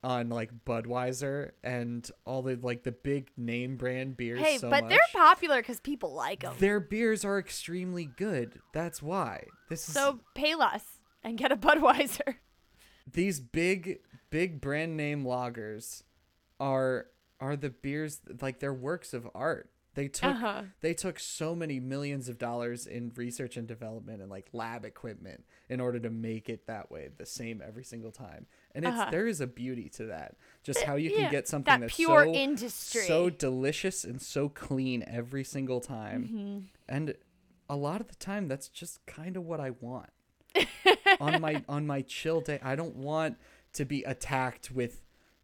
on like Budweiser and all the like the big name brand beers hey, so but much. they're popular because people like them. their beers are extremely good that's why this is So pay less and get a Budweiser. these big big brand name lagers are are the beers like they're works of art they took Uh-huh. they took so many millions of dollars in research and development and like lab equipment in order to make it that way the same every single time and it's Uh-huh. there is a beauty to that just how you yeah, can get something that that's pure so, industry. so delicious and so clean every single time Mm-hmm. and a lot of the time that's just kind of what i want on my on my chill day i don't want to be attacked with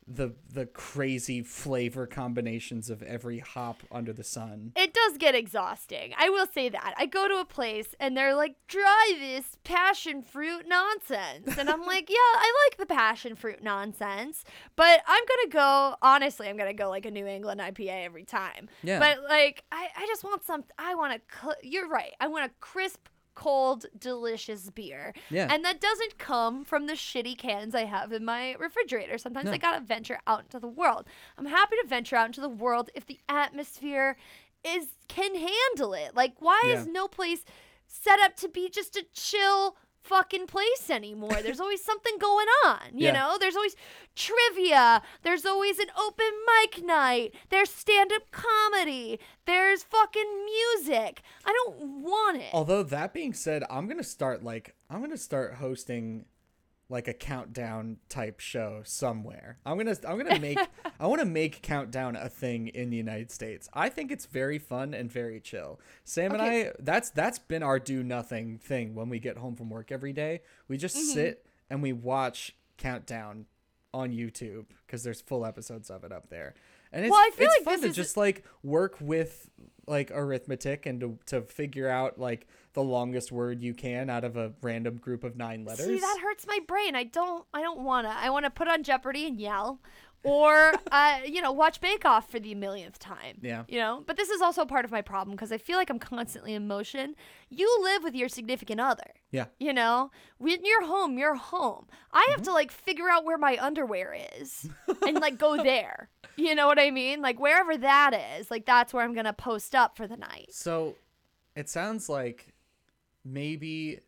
the the crazy flavor combinations of every hop under the sun. It does get exhausting. I will say that. I go to a place and they're like, try this passion fruit nonsense. And I'm like, yeah, I like the passion fruit nonsense, but I'm going to go, honestly, I'm going to go like a New England IPA every time. Yeah. But like, I, I just want some, I want a, cl- you're right. I want a crisp, cold, delicious beer. Yeah. And that doesn't come from the shitty cans I have in my refrigerator. Sometimes No. I gotta venture out into the world. I'm happy to venture out into the world if the atmosphere is can handle it. Like, why is no place set up to be just a chill fucking place anymore? There's always something going on, you Yeah. know? There's always trivia. There's always an open mic night. There's stand up comedy. There's fucking music. I don't want it. Although that being said, I'm gonna start like I'm gonna start hosting like a countdown type show somewhere. I'm gonna I'm gonna make I want to make countdown a thing in the United States. I think it's very fun and very chill. Sam and I that's that's been our do nothing thing when we get home from work every day. We just Mm-hmm. sit and we watch countdown on YouTube because there's full episodes of it up there. And it's, Well, I feel it's like fun this to is- just like work with like arithmetic and to, to figure out like the longest word you can out of a random group of nine letters. See, that hurts my brain. I don't. I don't wanna. I want to put on Jeopardy and yell, or uh, you know, watch Bake Off for the millionth time. Yeah. You know, but this is also part of my problem because I feel like I'm constantly in motion. You live with your significant other. yeah. You know, when you're home, you're home. I Mm-hmm. have to like figure out where my underwear is and like go there. You know what I mean? Like wherever that is, like that's where I'm gonna post up for the night. So it sounds like maybe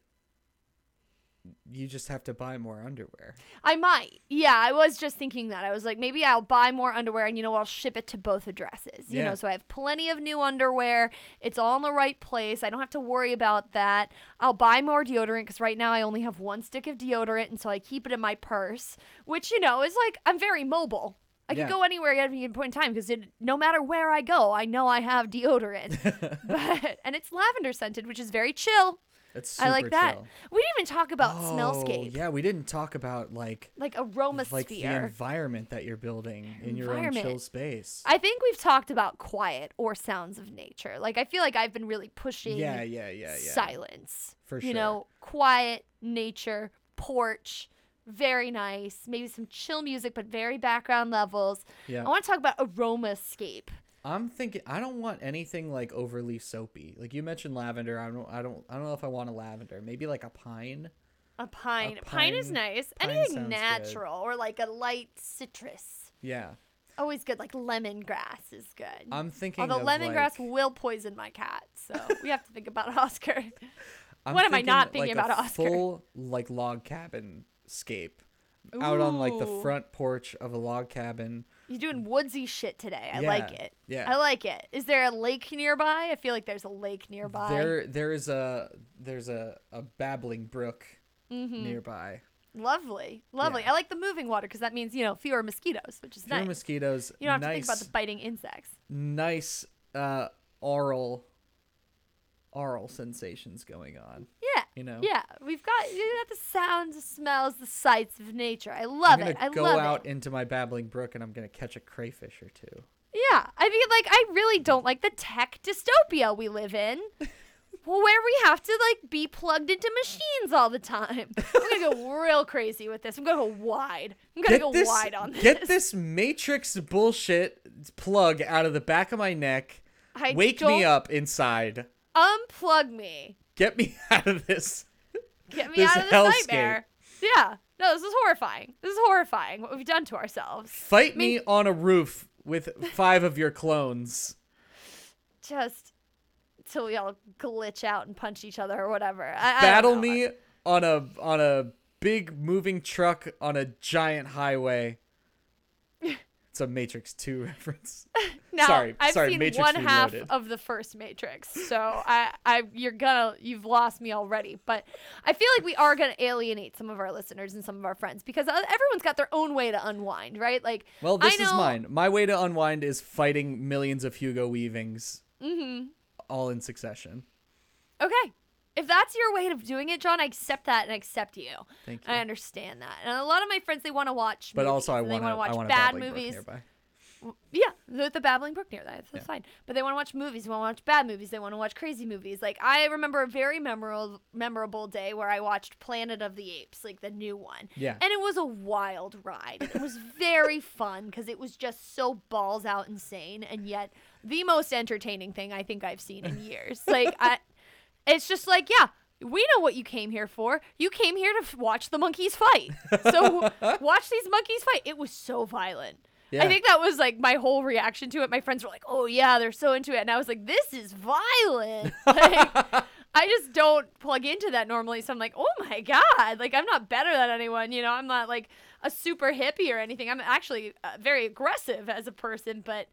you just have to buy more underwear. I might. Yeah, I was just thinking that. I was like, maybe I'll buy more underwear and you know, I'll ship it to both addresses. You Yeah. know, so I have plenty of new underwear. It's all in the right place. I don't have to worry about that. I'll buy more deodorant because right now I only have one stick of deodorant and so I keep it in my purse, which, you know, is like, I'm very mobile. I Yeah. can go anywhere at any point in time because no matter where I go, I know I have deodorant. but and it's lavender scented, which is very chill. Super I like that. chill. We didn't even talk about Oh, smellscape, Yeah, we didn't talk about like like aromasphere. like the environment that you're building in your own chill space. I think we've talked about quiet or sounds of nature. Like I feel like I've been really pushing yeah, yeah, yeah, yeah. silence. For sure. You know, quiet, nature, porch, very nice. Maybe some chill music, but very background levels. Yeah. I want to talk about aromascape. I'm thinking I don't want anything like overly soapy. Like you mentioned lavender. I don't I don't I don't know if I want a lavender. Maybe like a pine. A pine. pine. is nice. pine Anything sounds good. natural or like a light citrus. Yeah. Always good. Like lemongrass is good. I'm thinking Although lemongrass like- will poison my cat, so we have to think about Oscar. I'm What am I not thinking, like, about, a Oscar? Full like log cabin scape. Out on like the front porch of a log cabin. You're doing woodsy shit today. I like it. yeah. I like it. Is there a lake nearby? I feel like there's a lake nearby. There there is a there's a, a babbling brook Mm-hmm. nearby. Lovely. Lovely. Yeah. I like the moving water because that means, you know, fewer mosquitoes, which is nice. Fewer nice. mosquitoes. you don't have nice, to think about the biting insects. nice uh oral oral sensations going on. Yeah. You know? Yeah. We've got you got the sounds, the smells, the sights of nature. I love it. I'm gonna it. I go love out it. into my babbling brook and I'm gonna catch a crayfish or two. Yeah. I mean, like, I really don't like the tech dystopia we live in. Where we have to like be plugged into machines all the time. I'm gonna go real crazy with this. I'm gonna go wide. I'm gonna go this, wide on this. Get this Matrix bullshit plug out of the back of my neck. I Wake me up inside. Unplug me. Get me out of this. Get me This out of this hellscape. nightmare. Yeah. No, this is horrifying. This is horrifying what we've done to ourselves. Fight me on a roof with five of your clones. Just till we all glitch out and punch each other or whatever. I, I Battle know. me on a on a big moving truck on a giant highway. It's a Matrix 2 reference. Now, sorry, I've sorry, seen Matrix one half Reloaded. of the first Matrix, so I, I, you're gonna, you've lost me already. But I feel like we are gonna alienate some of our listeners and some of our friends because everyone's got their own way to unwind, right? Like, Well, this I is mine. My way to unwind is fighting millions of Hugo Weavings Mm-hmm. all in succession. Okay, if that's your way of doing it, John, I accept that and I accept you. Thank you. I understand that. And a lot of my friends, they want to watch. but movies, also, I want to. watch I want a bad movies. Yeah, the, the babbling brook near that. That's Yeah. fine. But they want to watch movies. They want to watch bad movies. They want to watch crazy movies. Like I remember a very memorable memorable day where I watched Planet of the Apes, like the new one. Yeah. And it was a wild ride. It was very fun because it was just so balls out insane, and yet the most entertaining thing I think I've seen in years. Like I, it's just like yeah. We know what you came here for. You came here to f- watch the monkeys fight. So watch these monkeys fight. It was so violent. Yeah. I think that was like my whole reaction to it. My friends were like, "Oh yeah, they're so into it," and I was like, "This is violent." Like, I just don't plug into that normally, so I'm like, "Oh my god!" Like I'm not better than anyone, you know. I'm not like a super hippie or anything. I'm actually uh, very aggressive as a person, but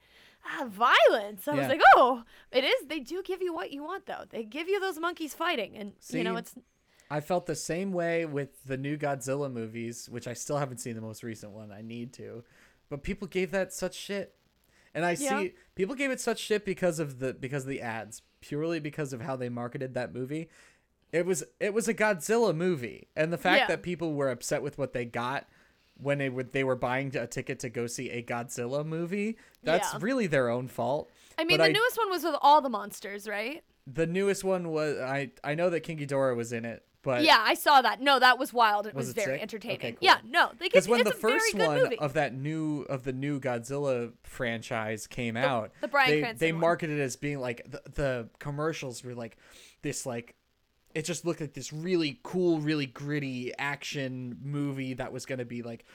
ah, violence. I was like, "Oh, it is." They do give you what you want, though. They give you those monkeys fighting, and you know it's I felt the same way with the new Godzilla movies, which I still haven't seen the most recent one. I need to, but people gave that such shit, and I Yeah. see people gave it such shit because of the because of the ads, purely because of how they marketed that movie. It was it was a Godzilla movie, and the fact Yeah. that people were upset with what they got when they were they were buying a ticket to go see a Godzilla movie, that's Yeah. really their own fault. I mean, But the I- newest one was with all the monsters, right? The newest one was I I know that King Ghidorah was in it, but yeah, I saw that. No, that was wild. It Was was, it very sick? entertaining. Okay, cool. Yeah, no, they Because it's, when the first one movie. of that new of the new Godzilla franchise came out, the Bryan they Cranston they marketed it as being like the, the commercials were like this like it just looked like this really cool, really gritty action movie that was gonna be like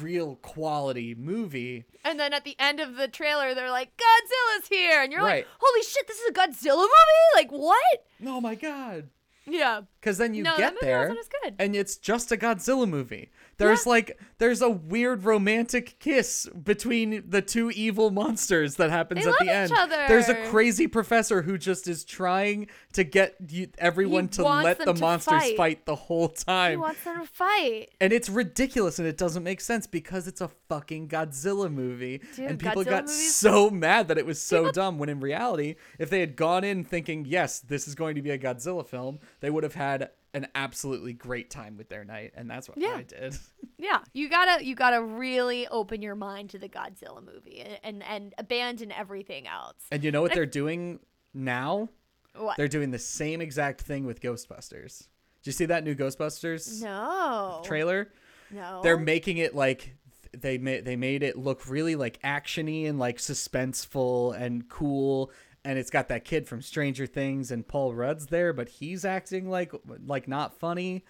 real quality movie. and then at the end of the trailer, they're like, "Godzilla's here," and you're Right. like, "Holy shit, this is a Godzilla movie! Like what?" Oh my god! Yeah, Because then you No, get there and it's just a Godzilla movie. There's like there's a weird romantic kiss between the two evil monsters that happens They at the end. other. There's a crazy professor who just is trying to get you, everyone to let the to monsters fight. fight. the whole time. he wants them to fight. and it's ridiculous and it doesn't make sense because it's a fucking Godzilla movie. Dude, and people Godzilla got movies- so mad that it was so dumb when in reality, if they had gone in thinking, yes, this is going to be a Godzilla film, they would have had an absolutely great time with their night. And that's what Yeah. I did. Yeah, you gotta you gotta really open your mind to the Godzilla movie and and, and abandon everything else. And you know what they're doing now? What? They're doing the same exact thing with Ghostbusters. Did you see that new Ghostbusters no trailer? No, They're making it like they made they made it look really like actiony and like suspenseful and cool and it's got that kid from Stranger Things and Paul Rudd's there but he's acting like like not funny.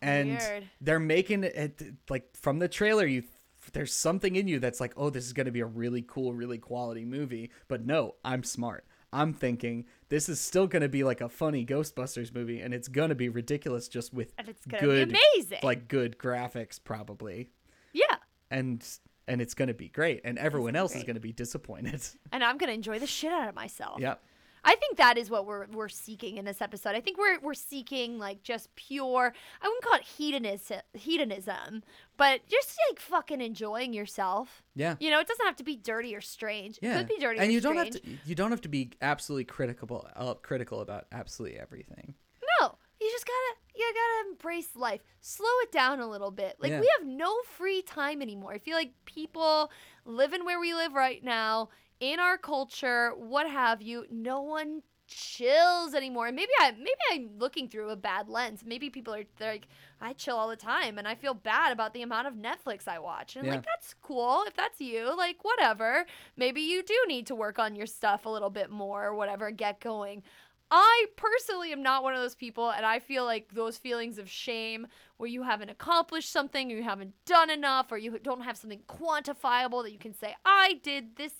And Weird. they're making it like from the trailer you there's something in you that's like oh this is going to be a really cool really quality movie. But no I'm smart. I'm thinking this is still going to be like a funny Ghostbusters movie and it's going to be ridiculous just with and it's gonna good be amazing. like good graphics probably. Yeah, and and it's gonna be great and everyone else is gonna be disappointed and I'm gonna enjoy the shit out of myself. yep I think that is what we're we're seeking in this episode. I think we're we're seeking like just pure. I wouldn't call it hedonism, hedonism, but just like fucking enjoying yourself. yeah You know, it doesn't have to be dirty or strange. yeah It could be dirty and or you don't have to you don't have to be absolutely critical uh, critical about absolutely everything No, you just gotta you gotta embrace life. Slow it down a little bit. Like Yeah. we have no free time anymore. I feel like people living where we live right now, in our culture, what have you, no one chills anymore. And maybe I maybe I'm looking through a bad lens. Maybe people are they're like, I chill all the time and I feel bad about the amount of Netflix I watch. And I'm like, that's cool. If that's you, like whatever. Maybe you do need to work on your stuff a little bit more or whatever, get going. I personally am not one of those people, and I feel like those feelings of shame where you haven't accomplished something, or you haven't done enough, or you don't have something quantifiable that you can say, I did this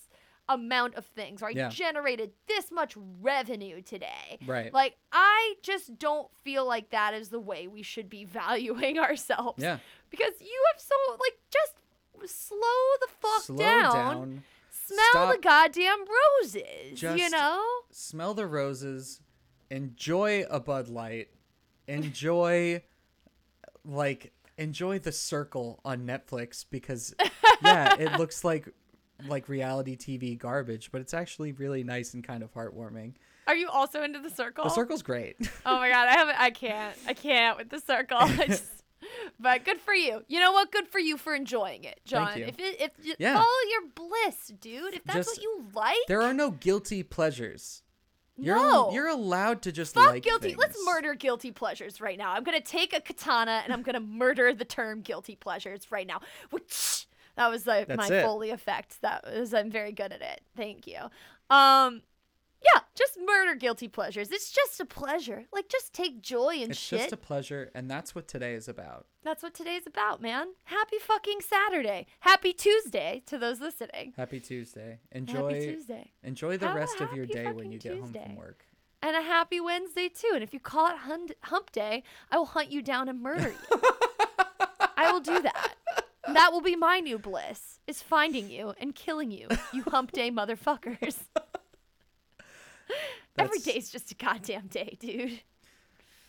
amount of things, or I Yeah. generated this much revenue today. right Like, I just don't feel like that is the way we should be valuing ourselves. yeah Because you have so, like, just slow the fuck slow down. down Smell the goddamn roses, you know? smell the roses enjoy a bud light enjoy like enjoy the circle on netflix because yeah it looks like like reality TV garbage, but it's actually really nice and kind of heartwarming. Are you also into the circle? The circle's great. Oh my god, I haven't. I can't. I can't with the circle. I just, but good for you. You know what? Good for you for enjoying it, John. If it, if you Yeah. follow your bliss, dude. If that's Just- what you like, there are no guilty pleasures. You're No. you're allowed to just fuck like guilty. Let's murder guilty pleasures right now. I'm gonna take a katana and I'm gonna murder the term guilty pleasures right now. Which that was like That's my it. foley effect. That was I'm very good at it. Thank you. Um. Yeah, just murder guilty pleasures. It's just a pleasure. Like, just take joy in It's shit. It's just a pleasure, and that's what today is about. That's what today's about, man. Happy fucking Saturday. Happy Tuesday to those listening. Happy Tuesday. Enjoy Happy Tuesday. enjoy the Have rest of your day when you get home from work. And a happy Wednesday, too. And if you call it hun- hump day, I will hunt you down and murder you. I will do that. That will be my new bliss, is finding you and killing you, you hump day motherfuckers. Every That's- day's just a goddamn day, dude.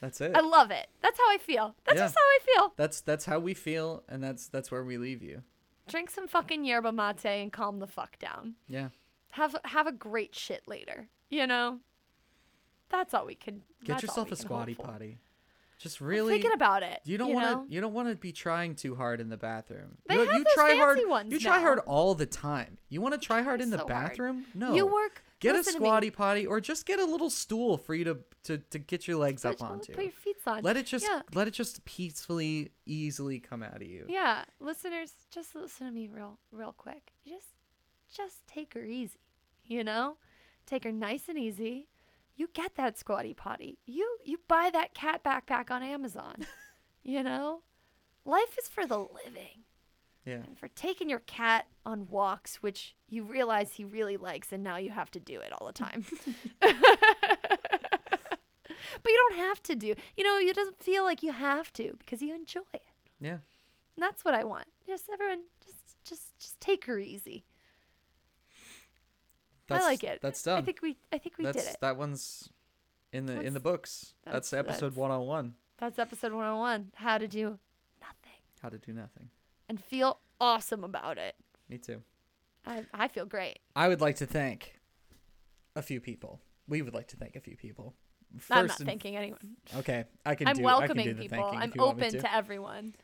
That's it. I love it. That's how I feel. That's Yeah. just how I feel. That's that's how we feel, and that's that's where we leave you. Drink some fucking yerba mate and calm the fuck down. Yeah. have have a great shit later. You know, that's all we can. Get that's all yourself we a can squatty for. potty. Just really thinking about it. you don't want to you don't want to be trying too hard in the bathroom. They you, have you those try hard ones you try hard all the time. You want to try hard in the so hard. bathroom? No. You work. Get a listen me. squatty potty or just get a little stool for you to to, to get your legs up onto. put your feet on. Let it just Yeah. let it just peacefully easily come out of you. Yeah, listeners, just listen to me real, real quick. Just, just take her easy. You know, take her nice and easy. You get that squatty potty. You you buy that cat backpack on Amazon. you know, life is for the living. Yeah. and for taking your cat on walks, which you realize he really likes, and now you have to do it all the time. but you don't have to do. You know, it doesn't feel like you have to because you enjoy it. Yeah. And that's what I want. Just everyone, just just just take her easy. That's, I like it. That's done. I think we I think we that's did it. that one's in the in the books. That's, that's- episode that's- 101. That's episode 101. How to do nothing How to do nothing. And feel awesome about it. Me too. I I feel great. I would like to thank a few people. We would like to thank a few people. First I'm not thanking anyone. Okay, I can I'm do. welcoming I can do the people. thanking I'm if you want me open to. to everyone.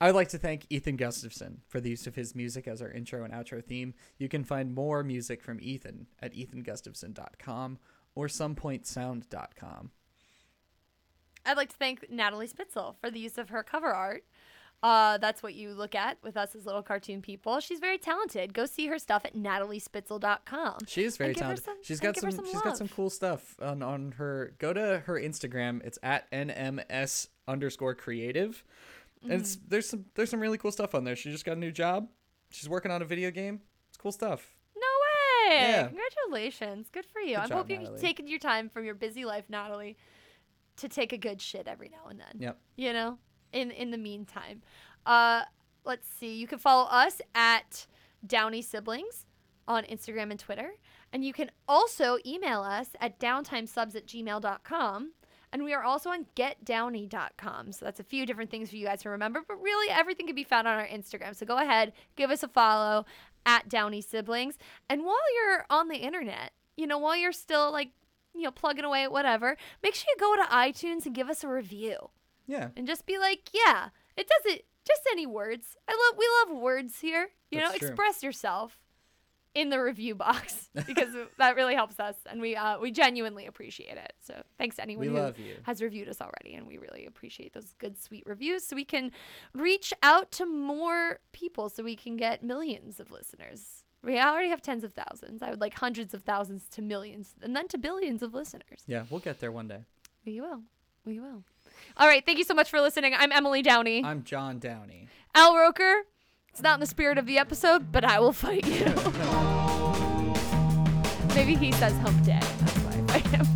I would like to thank Ethan Gustafson for the use of his music as our intro and outro theme. You can find more music from Ethan at ethangustafson.com or somepointsound.com. I'd like to thank Natalie Spitzel for the use of her cover art. Uh, that's what you look at with us as little cartoon people. She's very talented. Go see her stuff at nataliespitzel.com. She is very talented. some- she's got some, some she's got some cool stuff on, on her go to her Instagram. It's at NMS underscore creative. And it's Mm-hmm. there's some there's some really cool stuff on there. She just got a new job. She's working on a video game. It's cool stuff. No way! Yeah. Congratulations. Good for you. Good I'm job, hoping you're Natalie. taking your time from your busy life, Natalie, to take a good shit every now and then. Yep. you know in in the meantime. Uh let's see. You can follow us at Downey siblings on instagram and twitter. And you can also email us at downtimesubs at gmail.com and we are also on getdowny.com so that's a few different things for you guys to remember but really everything can be found on our instagram. So go ahead give us a follow at Downey siblings. And while you're on the internet you know while you're still like you know plugging away at whatever make sure you go to itunes and give us a review Yeah. and just be like, yeah, it doesn't just any words. I love we love words here. You know, true. express yourself in the review box because that really helps us and we uh, we genuinely appreciate it. So thanks to anyone We who has reviewed us already and we really appreciate those good sweet reviews so we can reach out to more people so we can get millions of listeners. We already have tens of thousands. I would like hundreds of thousands to millions and then to billions of listeners. Yeah, we'll get there one day. We will. We will. All right. Thank you so much for listening. I'm Emily Downey. I'm John Downey. Al Roker. It's not in the spirit of the episode, but I will fight you. Maybe he says hump day. That's why I fight him.